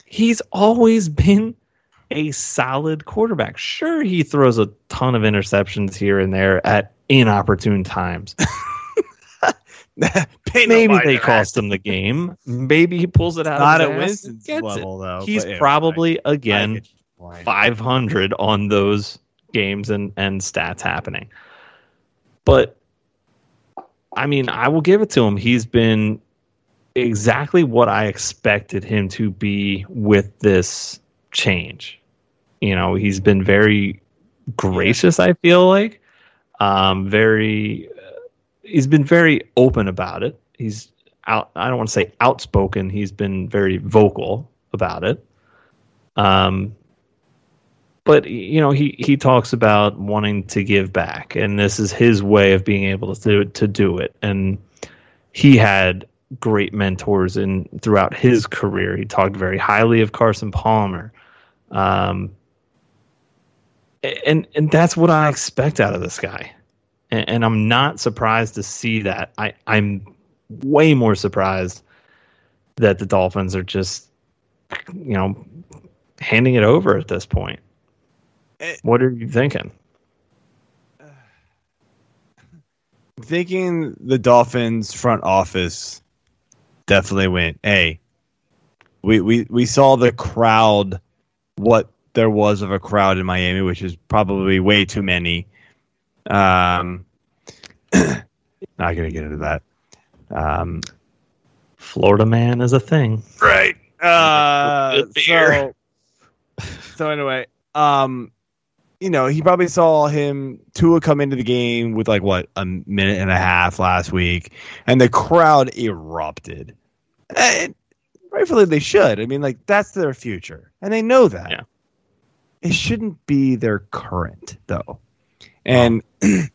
He's always been a solid quarterback. Sure, he throws a ton of interceptions here and there at inopportune times. Maybe they cost him the game. Maybe he pulls it out. Not of at Winston's gets it. level, though. He's probably again get your point. 500 on those games and and stats happening. But I mean, I will give it to him. He's been exactly what I expected him to be with this change. You know, he's been very gracious, I feel like. Um very uh, he's been very open about it. He's out I don't want to say outspoken, he's been very vocal about it. Um but you know he he talks about wanting to give back and this is his way of being able to do to do it. And he had great mentors in throughout his career. He talked very highly of Carson Palmer. Um and and that's what I expect out of this guy. And, and I'm not surprised to see that. I I'm way more surprised that the Dolphins are just you know handing it over at this point Eh. what are you thinking? I'm thinking the Dolphins front office definitely went, hey, we, we, we saw the crowd what there was of a crowd in Miami, which is probably way too many. Um, not gonna get into that. Um, Florida man is a thing. right. Uh, beer. so, so anyway, um, you know, he probably saw him Tua come into the game with like what a minute and a half last week, and the crowd erupted. And rightfully, they should. I mean, like that's their future, and they know that. Yeah. It shouldn't be their current though, and.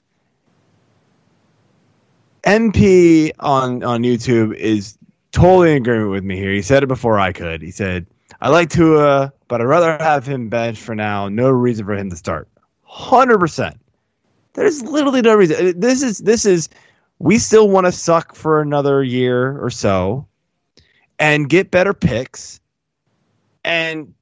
MP on on YouTube is totally in agreement with me here. He said it before I could. He said, "I like Tua, but I'd rather have him bench for now. No reason for him to start." Hundred percent. There's literally no reason. This is this is. We still want to suck for another year or so, and get better picks. And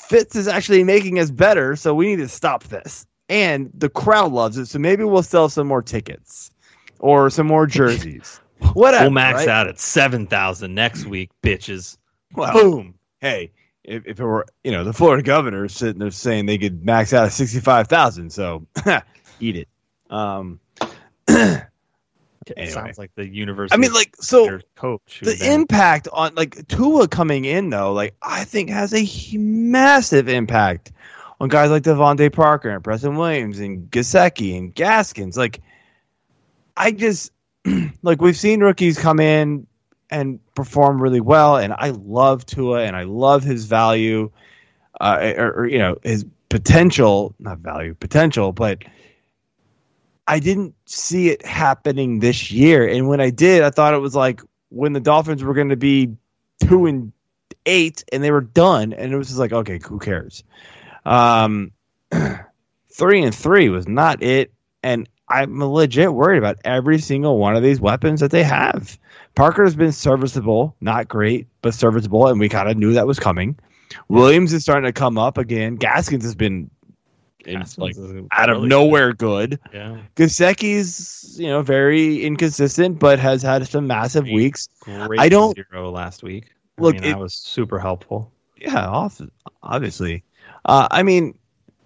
Fitz is actually making us better, so we need to stop this. And the crowd loves it, so maybe we'll sell some more tickets or some more jerseys. Whatever. we'll max right? out at seven thousand next week, bitches. Well, Boom. Hey, if, if it were, you know, the Florida governor sitting there saying they could max out at 65,000. So eat it. Um, It Anyway. sounds like the universe. I mean, like, so coach. the then- impact on, like, Tua coming in, though, like, I think has a massive impact on guys like DeVante Parker and Preston Williams and Gesicki and Gaskins. Like, I just, like, we've seen rookies come in and perform really well, and I love Tua and I love his value, uh, or, or, you know, his potential, not value, potential, but I didn't see it happening this year. And when I did, I thought it was like when the Dolphins were going to be two and eight and they were done. And it was just like, okay, who cares? Um, three and three was not it. And I'm legit worried about every single one of these weapons that they have. Parker has been serviceable, not great, but serviceable. And we kind of knew that was coming. Williams is starting to come up again. Gaskins has been in, Gaskins like out of nowhere good. good. Yeah. Gesicki's, you know, very inconsistent, but has had some massive Great. weeks. Great I don't- zero last week. I Look, that was super helpful. Yeah, off, obviously. Uh, I mean,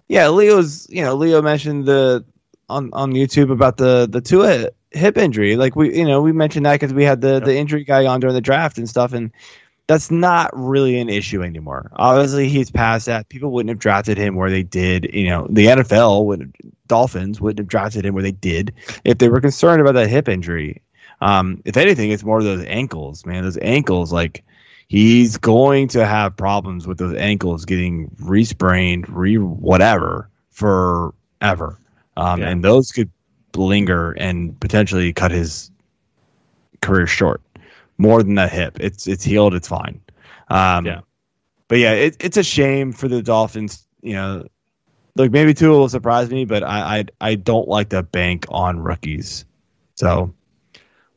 yeah, Leo's. You know, Leo mentioned the on on YouTube about the the Tua hip injury. Like we, you know, we mentioned that because we had the the injury guy on during the draft and stuff, and that's not really an issue anymore. Obviously, he's past that. People wouldn't have drafted him where they did. You know, the NFL would Dolphins wouldn't have drafted him where they did if they were concerned about that hip injury. Um, if anything, it's more of those ankles, man. Those ankles, like he's going to have problems with those ankles getting re-sprained, re whatever forever, um, Yeah. and those could linger and potentially cut his career short. More than that hip, it's it's healed, it's fine. Um, Yeah. but yeah, it, it's a shame for the Dolphins. You know, look, maybe Tua will surprise me, but I I, I don't like to bank on rookies. So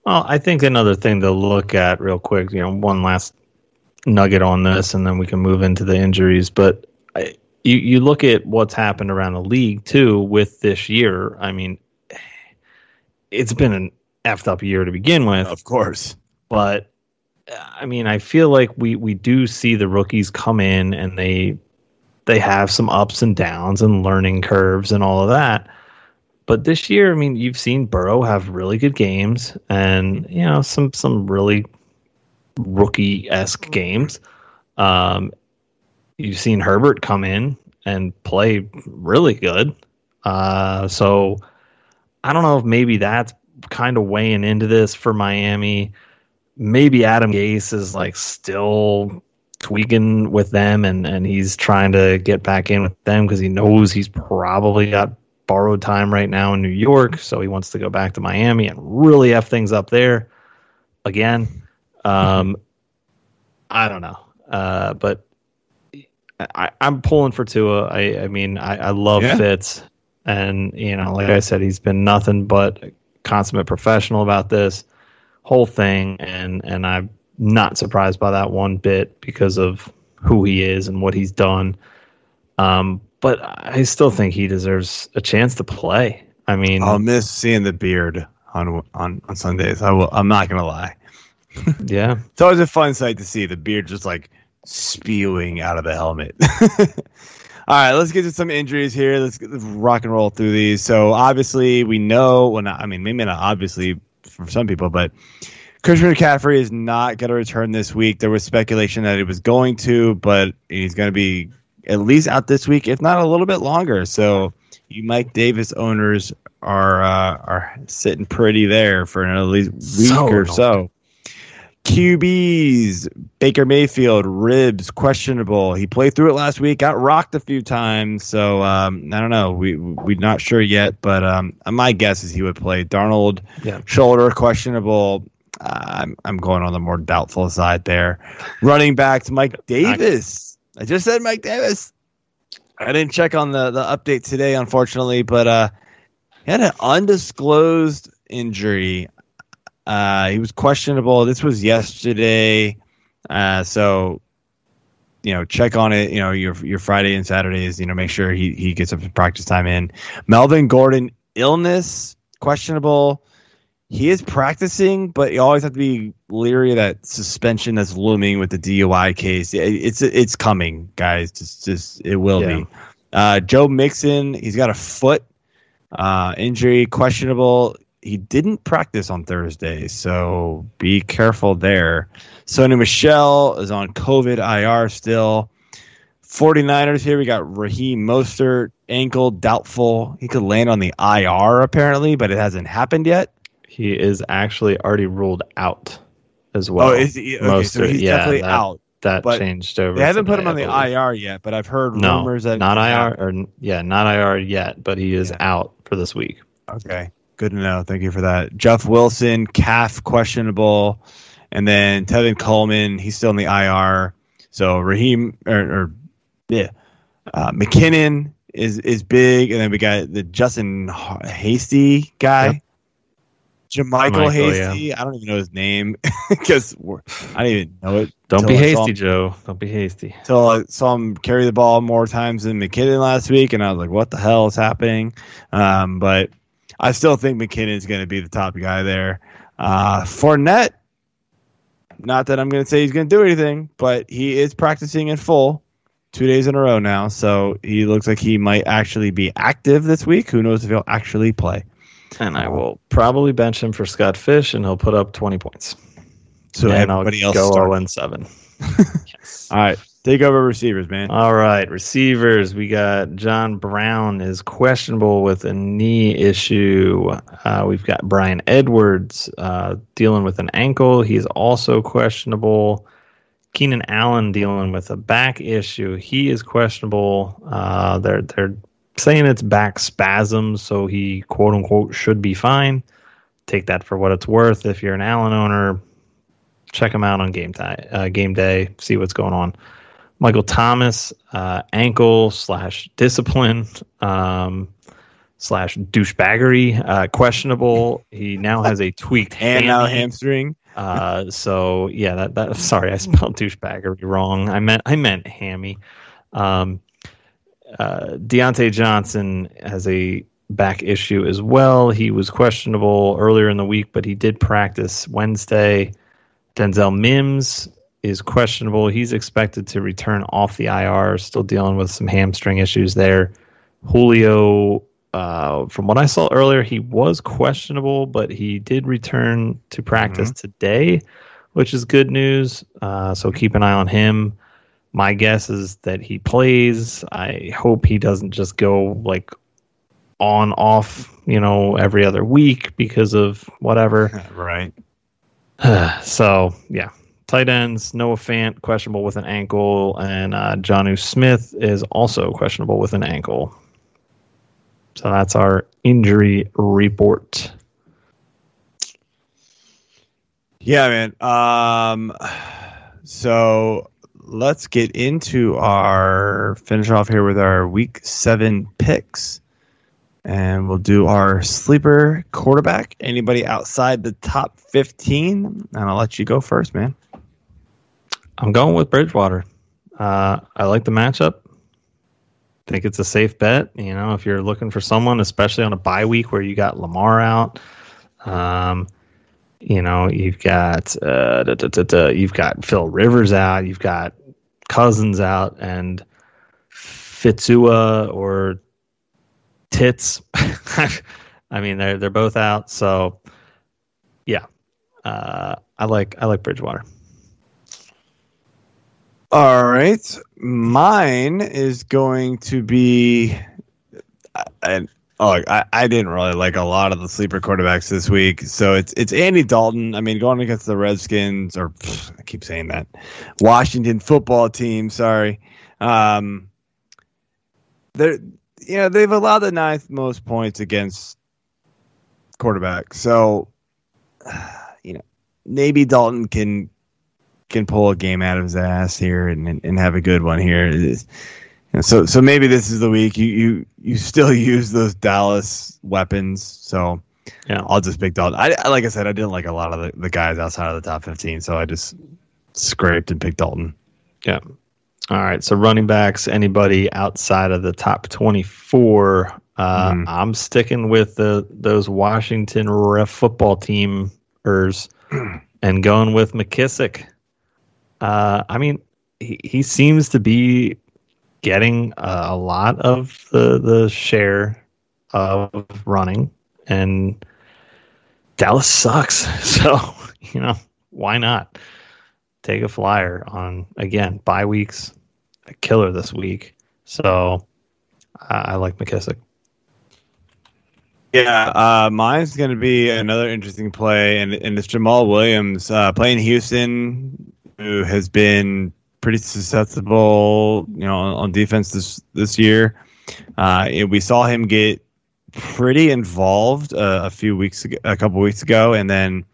Well, I think another thing to look at real quick, you know, one last nugget on this, and then we can move into the injuries. But you you look at what's happened around the league too with this year. I mean, it's been an effed up year to begin with, of course, but I mean, I feel like we we do see the rookies come in and they they have some ups and downs and learning curves and all of that. But this year, I mean, you've seen Burrow have really good games and you know some some really rookie esque games. Um, you've seen Herbert come in and play really good. Uh, so I don't know if maybe that's kind of weighing into this for Miami. Maybe Adam Gase is like still tweaking with them and, and he's trying to get back in with them because he knows he's probably got borrowed time right now in New York. So he wants to go back to Miami and really F things up there again. Um, I don't know. Uh, but I, I'm pulling for Tua. I, I mean, I, I love Yeah. Fitz. And, you know, like I said, he's been nothing but a consummate professional about this whole thing. And, and I'm not surprised by that one bit because of who he is and what he's done. Um, but I still think he deserves a chance to play. I mean, I'll miss seeing the beard on on on Sundays. I will. I'm not gonna lie. yeah. It's always a fun sight to see the beard just like spewing out of the helmet. All right, let's get to some injuries here. Let's, rock and roll through these. So obviously, we know. Well, not, I mean, maybe not obviously for some people, but Christian McCaffrey is not going to return this week. There was speculation that he was going to, but he's going to be at least out this week, if not a little bit longer. So you Mike Davis owners are uh, are sitting pretty there for at least week So or so. QBs, Baker Mayfield, ribs, questionable. He played through it last week, got rocked a few times. So um, I don't know. We we're not sure yet, but um, my guess is he would play. Darnold, Yeah. shoulder, questionable. Uh, I'm I'm going on the more doubtful side there. Running backs, Mike Davis. I just said Mike Davis. I didn't check on the the update today, unfortunately, but uh, he had an undisclosed injury. Uh, he was questionable. This was yesterday, uh, so you know, check on it. You know, your your Friday and Saturdays. You know, make sure he he gets some practice time in. Melvin Gordon illness questionable. He is practicing, but you always have to be leery of that suspension that's looming with the DUI case. It- It's it's coming, guys. Just just it will Yeah. be. Uh, Joe Mixon, he's got a foot uh, injury, questionable. He didn't practice on Thursday, so be careful there. Sony Michel is on COVID IR still. 49ers here. We got Raheem Mostert, ankle doubtful. He could land on the IR apparently, but it hasn't happened yet. He is actually already ruled out as well. oh, is he? Okay, so he's yeah, definitely that- out. that changed over. They haven't put him on the IR yet, but I've heard No, rumors that not IR or yeah, not IR yet, but he is Yeah. out for this week. Okay, good to know. Thank you for that. Jeff Wilson, calf questionable, and then Tevin Coleman, he's still in the IR. So Raheem or, or yeah, uh, McKinnon is is big, and then we got the Justin Hasty guy. JaMycal Michael, Hasty, I don't even know his name because I didn't even know it. Don't be hasty, him- Joe. Don't be hasty. till I saw him carry the ball more times than McKinnon last week, and I was like, "What the hell is happening?" Um, but I still think McKinnon is going to be the top guy there. Uh, Fournette, not that I'm going to say he's going to do anything, but he is practicing in full two days in a row now, so he looks like he might actually be active this week. Who knows if he'll actually play? And I will probably bench him for Scott Fish, and he'll put up twenty points. So and I'll everybody else go start. zero and seven. All right, take over receivers, man. All right, receivers. We got John Brown is questionable with a knee issue. Uh, we've got Bryan Edwards uh, dealing with an ankle. He's also questionable. Keenan Allen dealing with a back issue. He is questionable. Uh, they're they're saying it's back spasms, so he quote unquote should be fine. Take that for what it's worth. If you're an Allen owner, check him out on game time, uh, game day, see what's going on. Michael Thomas, uh, ankle slash discipline um, slash douchebaggery, uh, questionable. He now has a tweaked And now hamstring. Uh, so yeah, that that sorry, I spelled douchebaggery wrong. I meant I meant hammy. Um, uh, Diontae Johnson has a back issue as well. He was questionable earlier in the week, but he did practice Wednesday. Denzel Mims is questionable. He's expected to return off the IR, still dealing with some hamstring issues there. Julio, uh, from what I saw earlier, he was questionable, but he did return to practice today, which is good news. Uh, so keep an eye on him. My guess is that he plays. I hope he doesn't just go like on off, you know, every other week because of whatever. right. so yeah, tight ends Noah Fant questionable with an ankle, and uh, Jonnu Smith is also questionable with an ankle. So that's our injury report. Yeah, man. Um, so let's get into our finish off here with our week seven picks, and we'll do our sleeper quarterback. Anybody outside the top fifteen, and I'll let you go first, man. I'm going with Bridgewater. Uh, I like the matchup. Think it's a safe bet. You know, if you're looking for someone, especially on a bye week where you got Lamar out, um, you know, you've got uh, da, da, da, you've got Phil Rivers out, you've got Cousins out and Fitzua or Tits. I mean, they're they're both out. So, yeah, uh, I like I like Bridgewater. All right, mine is going to be, and oh, I, I didn't really like a lot of the sleeper quarterbacks this week, so it's it's Andy Dalton. I mean, going against the Redskins, or pff, I keep saying that, Washington football team. Sorry, um, they're you know they've allowed the ninth most points against quarterbacks, so you know maybe Dalton can can pull a game out of his ass here and and, and have a good one here. It is- you know, so so maybe this is the week you you you still use those Dallas weapons. So Yeah. I'll just pick Dalton. I, I like I said I didn't like a lot of the, the guys outside of the top fifteen, so I just scraped and picked Dalton. Yeah. All right. So running backs, anybody outside of the top twenty-four. Uh, Mhm. I'm sticking with the those Washington ref football teamers and going with McKissic. Uh, I mean, he, he seems to be getting uh, a lot of the the share of running, and Dallas sucks. So you know why not? take a flyer on again bye weeks a killer this week so i, I like mckissic Yeah, uh, mine's going to be another interesting play, and, and it's Jamaal Williams uh, playing Houston, who has been pretty susceptible, you know, on, defense this this year. Uh, we saw him get pretty involved uh, a few weeks ago, a couple weeks ago, and then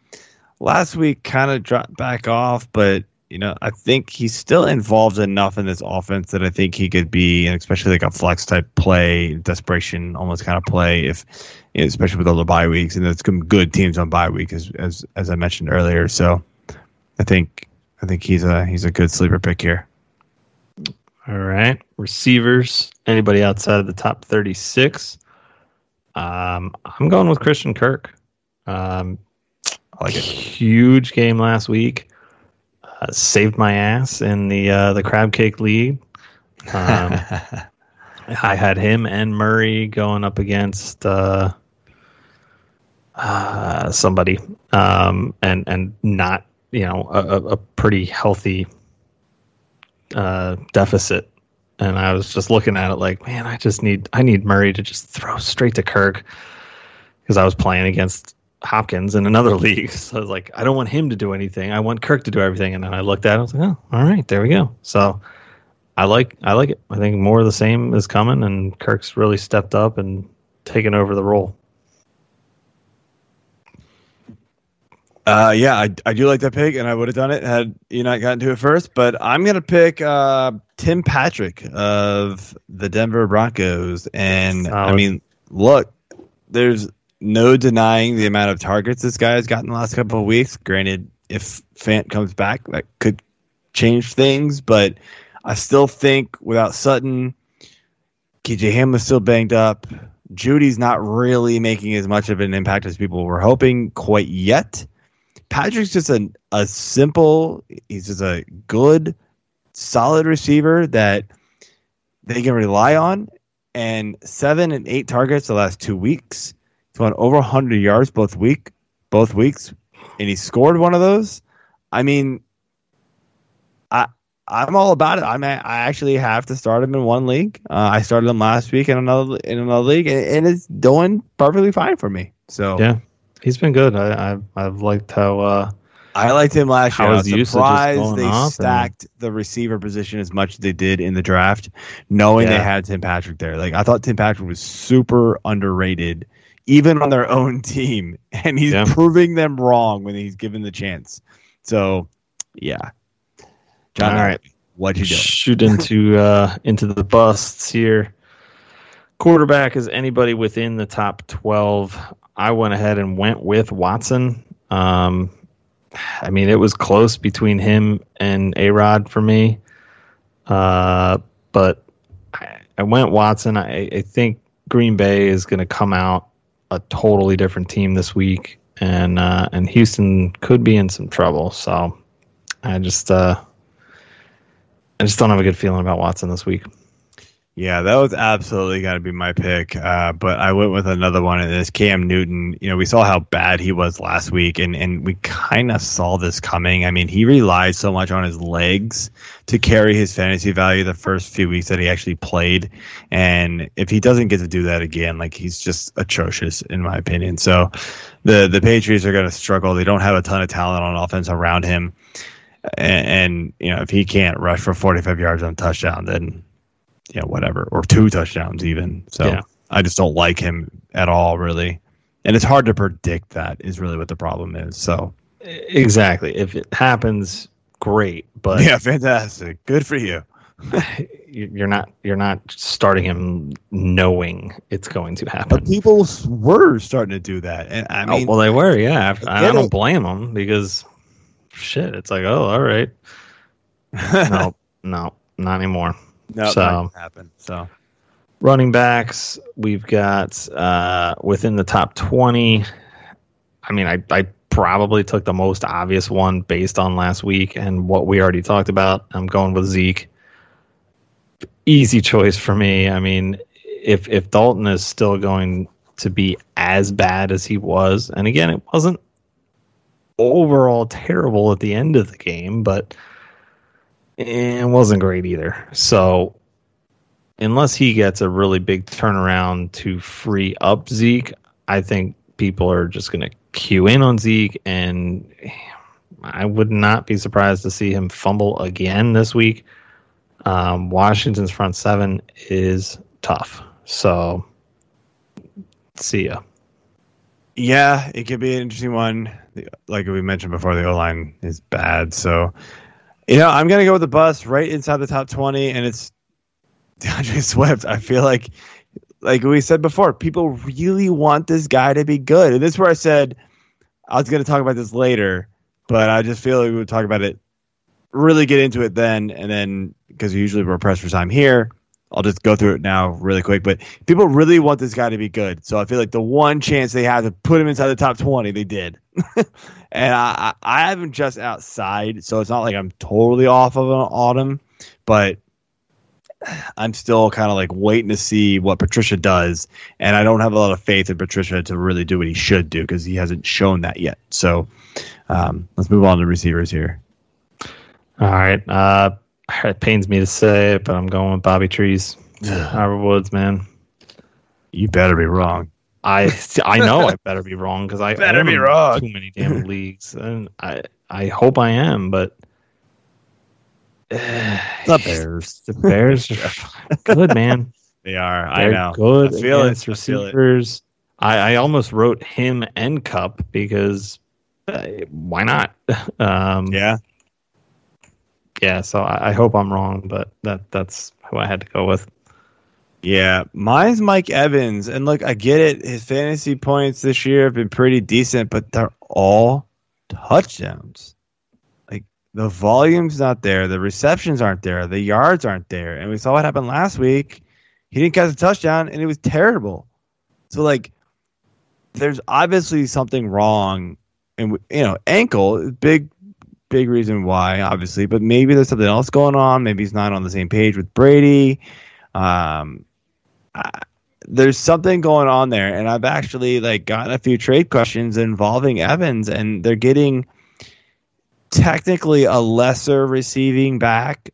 last week kind of dropped back off. But you know, I think he's still involved enough in this offense that I think he could be, and especially like a flex type play, desperation almost kind of play if you know, especially with all the bye weeks, and there's some good teams on bye week, as as as I mentioned earlier. So, I think I think he's a he's a good sleeper pick here. all right receivers anybody outside of the top 36 um, i'm going with christian kirk um, I like it. huge game last week uh, saved my ass in the uh, the crab cake league um, I had him and Murray going up against uh, uh, somebody, um, and and not you know a, a- a pretty healthy uh, deficit. And I was just looking at it like, man, I just need I need Murray to just throw straight to Kirk because I was playing against Hopkins in another league. So I was like, I don't want him to do anything. I want Kirk to do everything. And then I looked at it, I was like, oh, all right, there we go. So I like I like it. I think more of the same is coming, and Kirk's really stepped up and taken over the role. Uh, yeah, I, I do like that pick, and I would have done it had you not gotten to it first. But I'm gonna pick uh, Tim Patrick of the Denver Broncos, and I mean, look, there's no denying the amount of targets this guy has gotten the last couple of weeks. Granted, if Fant comes back, that could change things, but I still think without Sutton, KJ Hamler's still banged up. Jeudy's not really making as much of an impact as people were hoping quite yet. Patrick's just a, a simple, he's just a good, solid receiver that they can rely on. And seven and eight targets the last two weeks. Won over 100 yards both week, both weeks, and he scored one of those. I mean, I I'm all about it. I'm I actually have to start him in one league. Uh, I started him last week in another in another league, and, and it's doing perfectly fine for me. So Yeah, he's been good. I, I I've liked how uh, I liked him last year. I was surprised they up and- stacked the receiver position as much as they did in the draft, knowing they had Tim Patrick there. Like I thought Tim Patrick was super underrated, even on their own team, and he's Yeah. proving them wrong when he's given the chance. So, yeah, John, All right. what you doing? shoot into uh, into the busts here. Quarterback is anybody within the top twelve. I went ahead and went with Watson. Um, I mean, it was close between him and A Rod for me, uh, but I, I went Watson. I, I think Green Bay is going to come out a totally different team this week, and uh, and Houston could be in some trouble. So I just uh, I just don't have a good feeling about Watson this week. Yeah, that was absolutely got to be my pick. Uh, but I went with another one, and it's Cam Newton. You know, we saw how bad he was last week, and, and we kind of saw this coming. I mean, he relied so much on his legs to carry his fantasy value the first few weeks that he actually played. And if he doesn't get to do that again, like he's just atrocious, in my opinion. So the, the Patriots are going to struggle. They don't have a ton of talent on offense around him. And, and, you know, if he can't rush for 45 yards on a touchdown, then you know, whatever, or two touchdowns even. So Yeah. I just don't like him at all, really. And it's hard to predict that is really what the problem is. So Exactly. If it happens, great. But yeah, fantastic. Good for you. you- you're not you're not starting him knowing it's going to happen. But people were starting to do that. And I oh, mean, oh, well, they were. Yeah, I, I don't it. blame them because shit. It's like, oh, all right. no, no, not anymore. No, so- that happen. So Running backs, we've got uh, within the top 20. I mean, I, I probably took the most obvious one based on last week and what we already talked about. I'm going with Zeke. Easy choice for me. I mean, if if Dalton is still going to be as bad as he was, and again, it wasn't overall terrible at the end of the game, but it wasn't great either. So unless he gets a really big turnaround to free up Zeke, I think people are just going to cue in on Zeke, and I would not be surprised to see him fumble again this week. Um, Washington's front seven is tough, so see ya. yeah, it could be an interesting one. Like we mentioned before, the O line is bad. So, you know, I'm gonna go with the bus right inside the top 20, and it's D'Andre Swift. I feel like, like we said before, people really want this guy to be good, and this is where I said I was gonna talk about this later, but I just feel like we would talk about it, really get into it then, and then because usually we're pressed for time here. I'll just go through it now really quick. But people really want this guy to be good. So I feel like the one chance they had to put him inside the top 20, they did. and I, I, I have him just outside. So it's not like I'm totally off of an autumn, but I'm still kind of like waiting to see what Patricia does. And I don't have a lot of faith in Patricia to really do what he should do because he hasn't shown that yet. So um, let's move on to receivers here. All right. Uh, it pains me to say it, but I'm going with Bobby Trees, Howard Woods, man. You better be wrong. I I know I better be wrong because I Better be wrong. Too many damn leagues, and I I hope I am, but The Bears. the Bears are good, man. They are. I They're know. good I feel it. against I it. receivers. I, I almost wrote him and Kupp because uh, why not? Um, Yeah. Yeah. So I, I hope I'm wrong, but that that's who I had to go with. Yeah, mine's Mike Evans. And look, I get it. His fantasy points this year have been pretty decent, but they're all touchdowns. Like the volume's not there, the receptions aren't there, the yards aren't there. And we saw what happened last week. He didn't catch a touchdown and it was terrible. So like there's obviously something wrong and you know, ankle big big reason why, obviously, but maybe there's something else going on. Maybe he's not on the same page with Brady. Um, I, there's something going on there, and I've actually like gotten a few trade questions involving Evans, and they're getting technically a lesser receiving back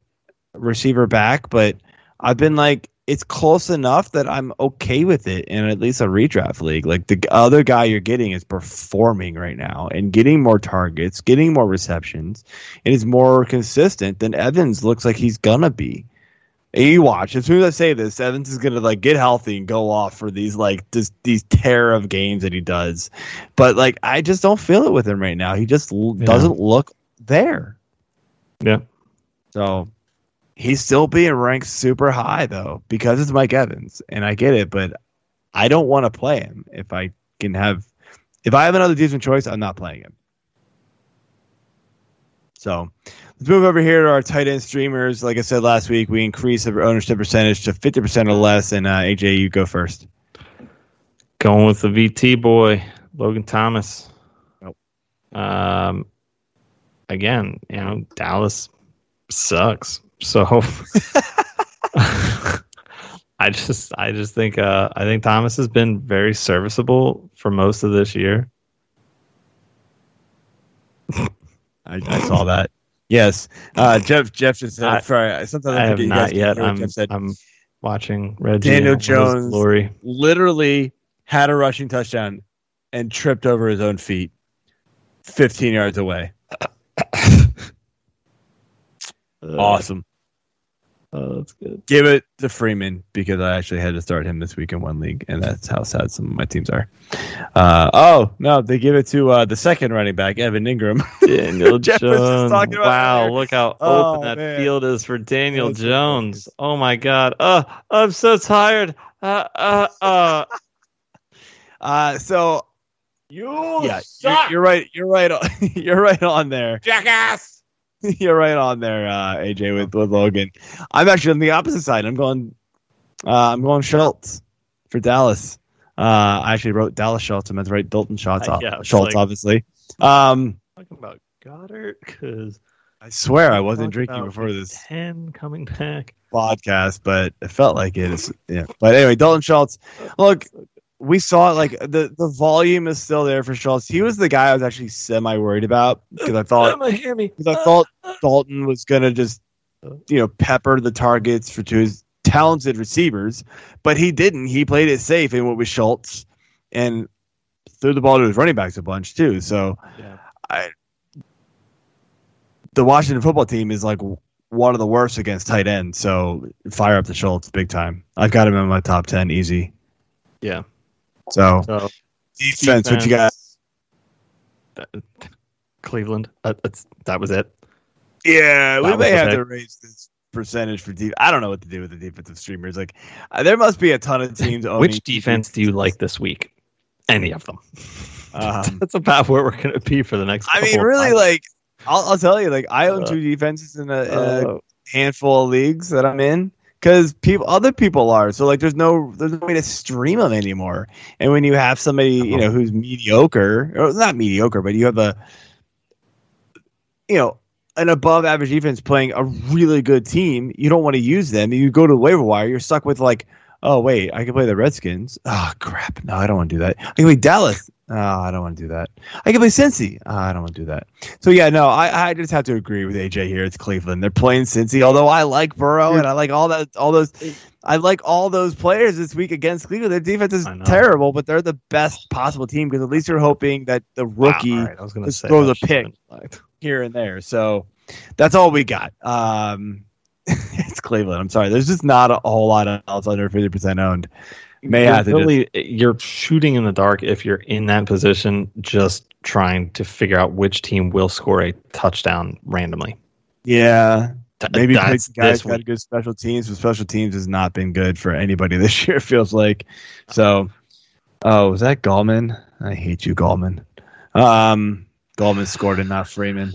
receiver back, but I've been like it's close enough that I'm okay with it in at least a redraft league. Like the other guy you're getting is performing right now and getting more targets, getting more receptions, and is more consistent than Evans looks like he's gonna be. And you watch as soon as I say this, Evans is gonna like get healthy and go off for these like this, these tear of games that he does. But like I just don't feel it with him right now. He just l- Yeah. doesn't look there. Yeah. So he's still being ranked super high though because it's Mike Evans, and I get it, but I don't want to play him if I can have. If I have another decent choice, I'm not playing him. So let's move over here to our tight end streamers. Like I said last week, we increased our ownership percentage to 50% or less. And uh, AJ, you go first. Going with the VT boy, Logan Thomas. Nope. Um, again, you know, Dallas sucks. So I just I just think uh I think Thomas has been very serviceable for most of this year. I, I saw that. Yes, uh, Jeff. Jeff just said. I- sorry, sometimes I, I have forget you guys not yet. I'm said. I'm watching Reggie Daniel Jones. glory. literally had a rushing touchdown and tripped over his own feet, fifteen yards away. Awesome. Oh, that's good. Give it to Freeman because I actually had to start him this week in one league, and that's how sad some of my teams are. Uh, oh no, they give it to uh, the second running back, Evan Engram. Daniel Jeff was just Jones. wow, earlier. look how Oh, open that man. field is for Daniel That's Jones. Oh my God. Uh, I'm so tired. Uh, uh, uh. Uh, so You yeah, you're, you're right. You're right. On, you're right on there. jackass. You're right on there, uh, AJ, with, with Logan. I'm actually on the opposite side. I'm going. Uh, I'm going Schultz for Dallas. Uh, I actually wrote Dallas Schultz. I meant to write Dalton Schultz. Uh, yeah, Schultz, like- obviously. Um, Talking about Goedert because I swear I wasn't drinking before this ten coming back. podcast, but it felt like it. It's, yeah. But anyway, Dalton Schultz. Look, we saw it. Like the the volume is still there for Schultz. He was the guy I was actually semi worried about because I thought Emma, hear me. because I thought Dalton was gonna just you know pepper the targets for to his talented receivers, but he didn't. He played it safe and went with Schultz and threw the ball to his running backs a bunch too. So Yeah. I the Washington football team is like one of the worst against tight end. So fire up the Schultz big time. I've got him in my top ten easy. Yeah. So So defense, what you got? Cleveland. Uh, that's, that was it. Yeah, we That was may have pick. to raise this percentage for deep. I don't know what to do with the defensive streamers. Like, uh, there must be a ton of teams. Which defense do you like this week? Any of them. Um, That's about where we're going to be for the next. I mean, really, months. like, I'll, I'll tell you, like, I own Uh, two defenses in a, in a Uh, handful of leagues that I'm in because people, other people are. So, like, there's no, there's no way to stream them anymore. And when you have somebody, you know, uh-huh. who's mediocre, or not mediocre, but you have a, you know, an above average defense playing a really good team, you don't want to use them. You go to the waiver wire, you're stuck with like, oh wait, I can play the Redskins. Oh crap, no, I don't want to do that. I can play Dallas. Oh, I don't want to do that. I can play Cincy. Oh, I don't want to do that. So yeah, no, I, I just have to agree with AJ here. It's Cleveland. They're playing Cincy. Although I like Burrow and I like all that, all those, I like all those players this week against Cleveland. Their defense is terrible, but they're the best possible team because at least you're hoping that the rookie Wow, right, I was to say throws a pick. here and there. So that's all we got. Um, it's Cleveland. I'm sorry. There's just not a whole lot else under 50% owned. May You're have to just- really, you're shooting in the dark if you're in that position, just trying to figure out which team will score a touchdown randomly. yeah. Maybe pick guys got good special teams, but special teams has not been good for anybody this year. Feels like so. Oh, was that Gallman? I hate you, Gallman. Um, Gallman scored and not Freeman,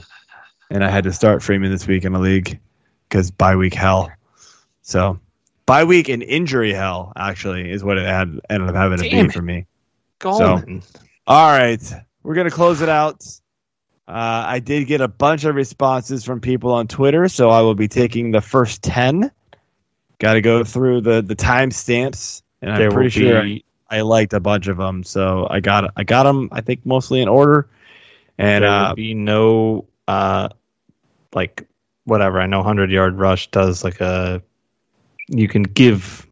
and I had to start Freeman this week in the league because bye week hell. So bye week and injury hell actually is what it had ended up having to be it. for me. Gallman. All right, we're gonna close it out. Uh, I did get a bunch of responses from people on Twitter, so I will be taking the first ten. Got to go through the the timestamps, and I'm there pretty will sure be, I liked a bunch of them. So I got I got them. I think mostly in order. And there uh, will be no, uh, like, whatever. I know 100 Yard Rush does like a, you can give,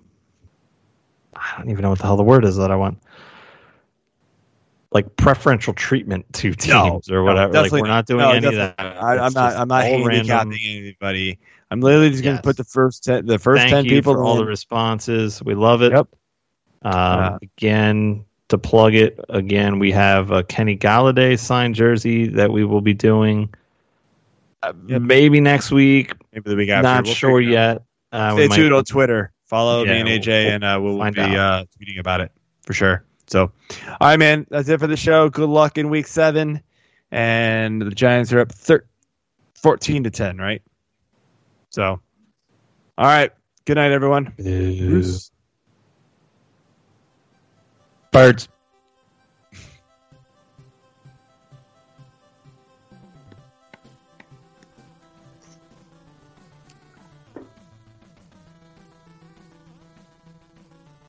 I don't even know what the hell the word is that I want. Like preferential treatment to teams No, or no, whatever. like definitely we're not doing no, any of that. I, I'm not. I'm not handicapping random. anybody. I'm literally just going to put the first ten, the first Thank ten people all the responses. We love it. Yep. Um, Uh, again, to plug it again, we have a Kenny Golladay signed jersey that we will be doing. Uh, Yep. Maybe next week. maybe the week after. Not We'll sure yet. Uh, Stay tuned on Twitter. Follow me and AJ, we'll and uh, we'll find be uh, tweeting about it for sure. So, all right, man, that's it for the show. Good luck in week seven, and the Giants are up thir- 14 to ten, right? So, all right. Good night, everyone. Birds.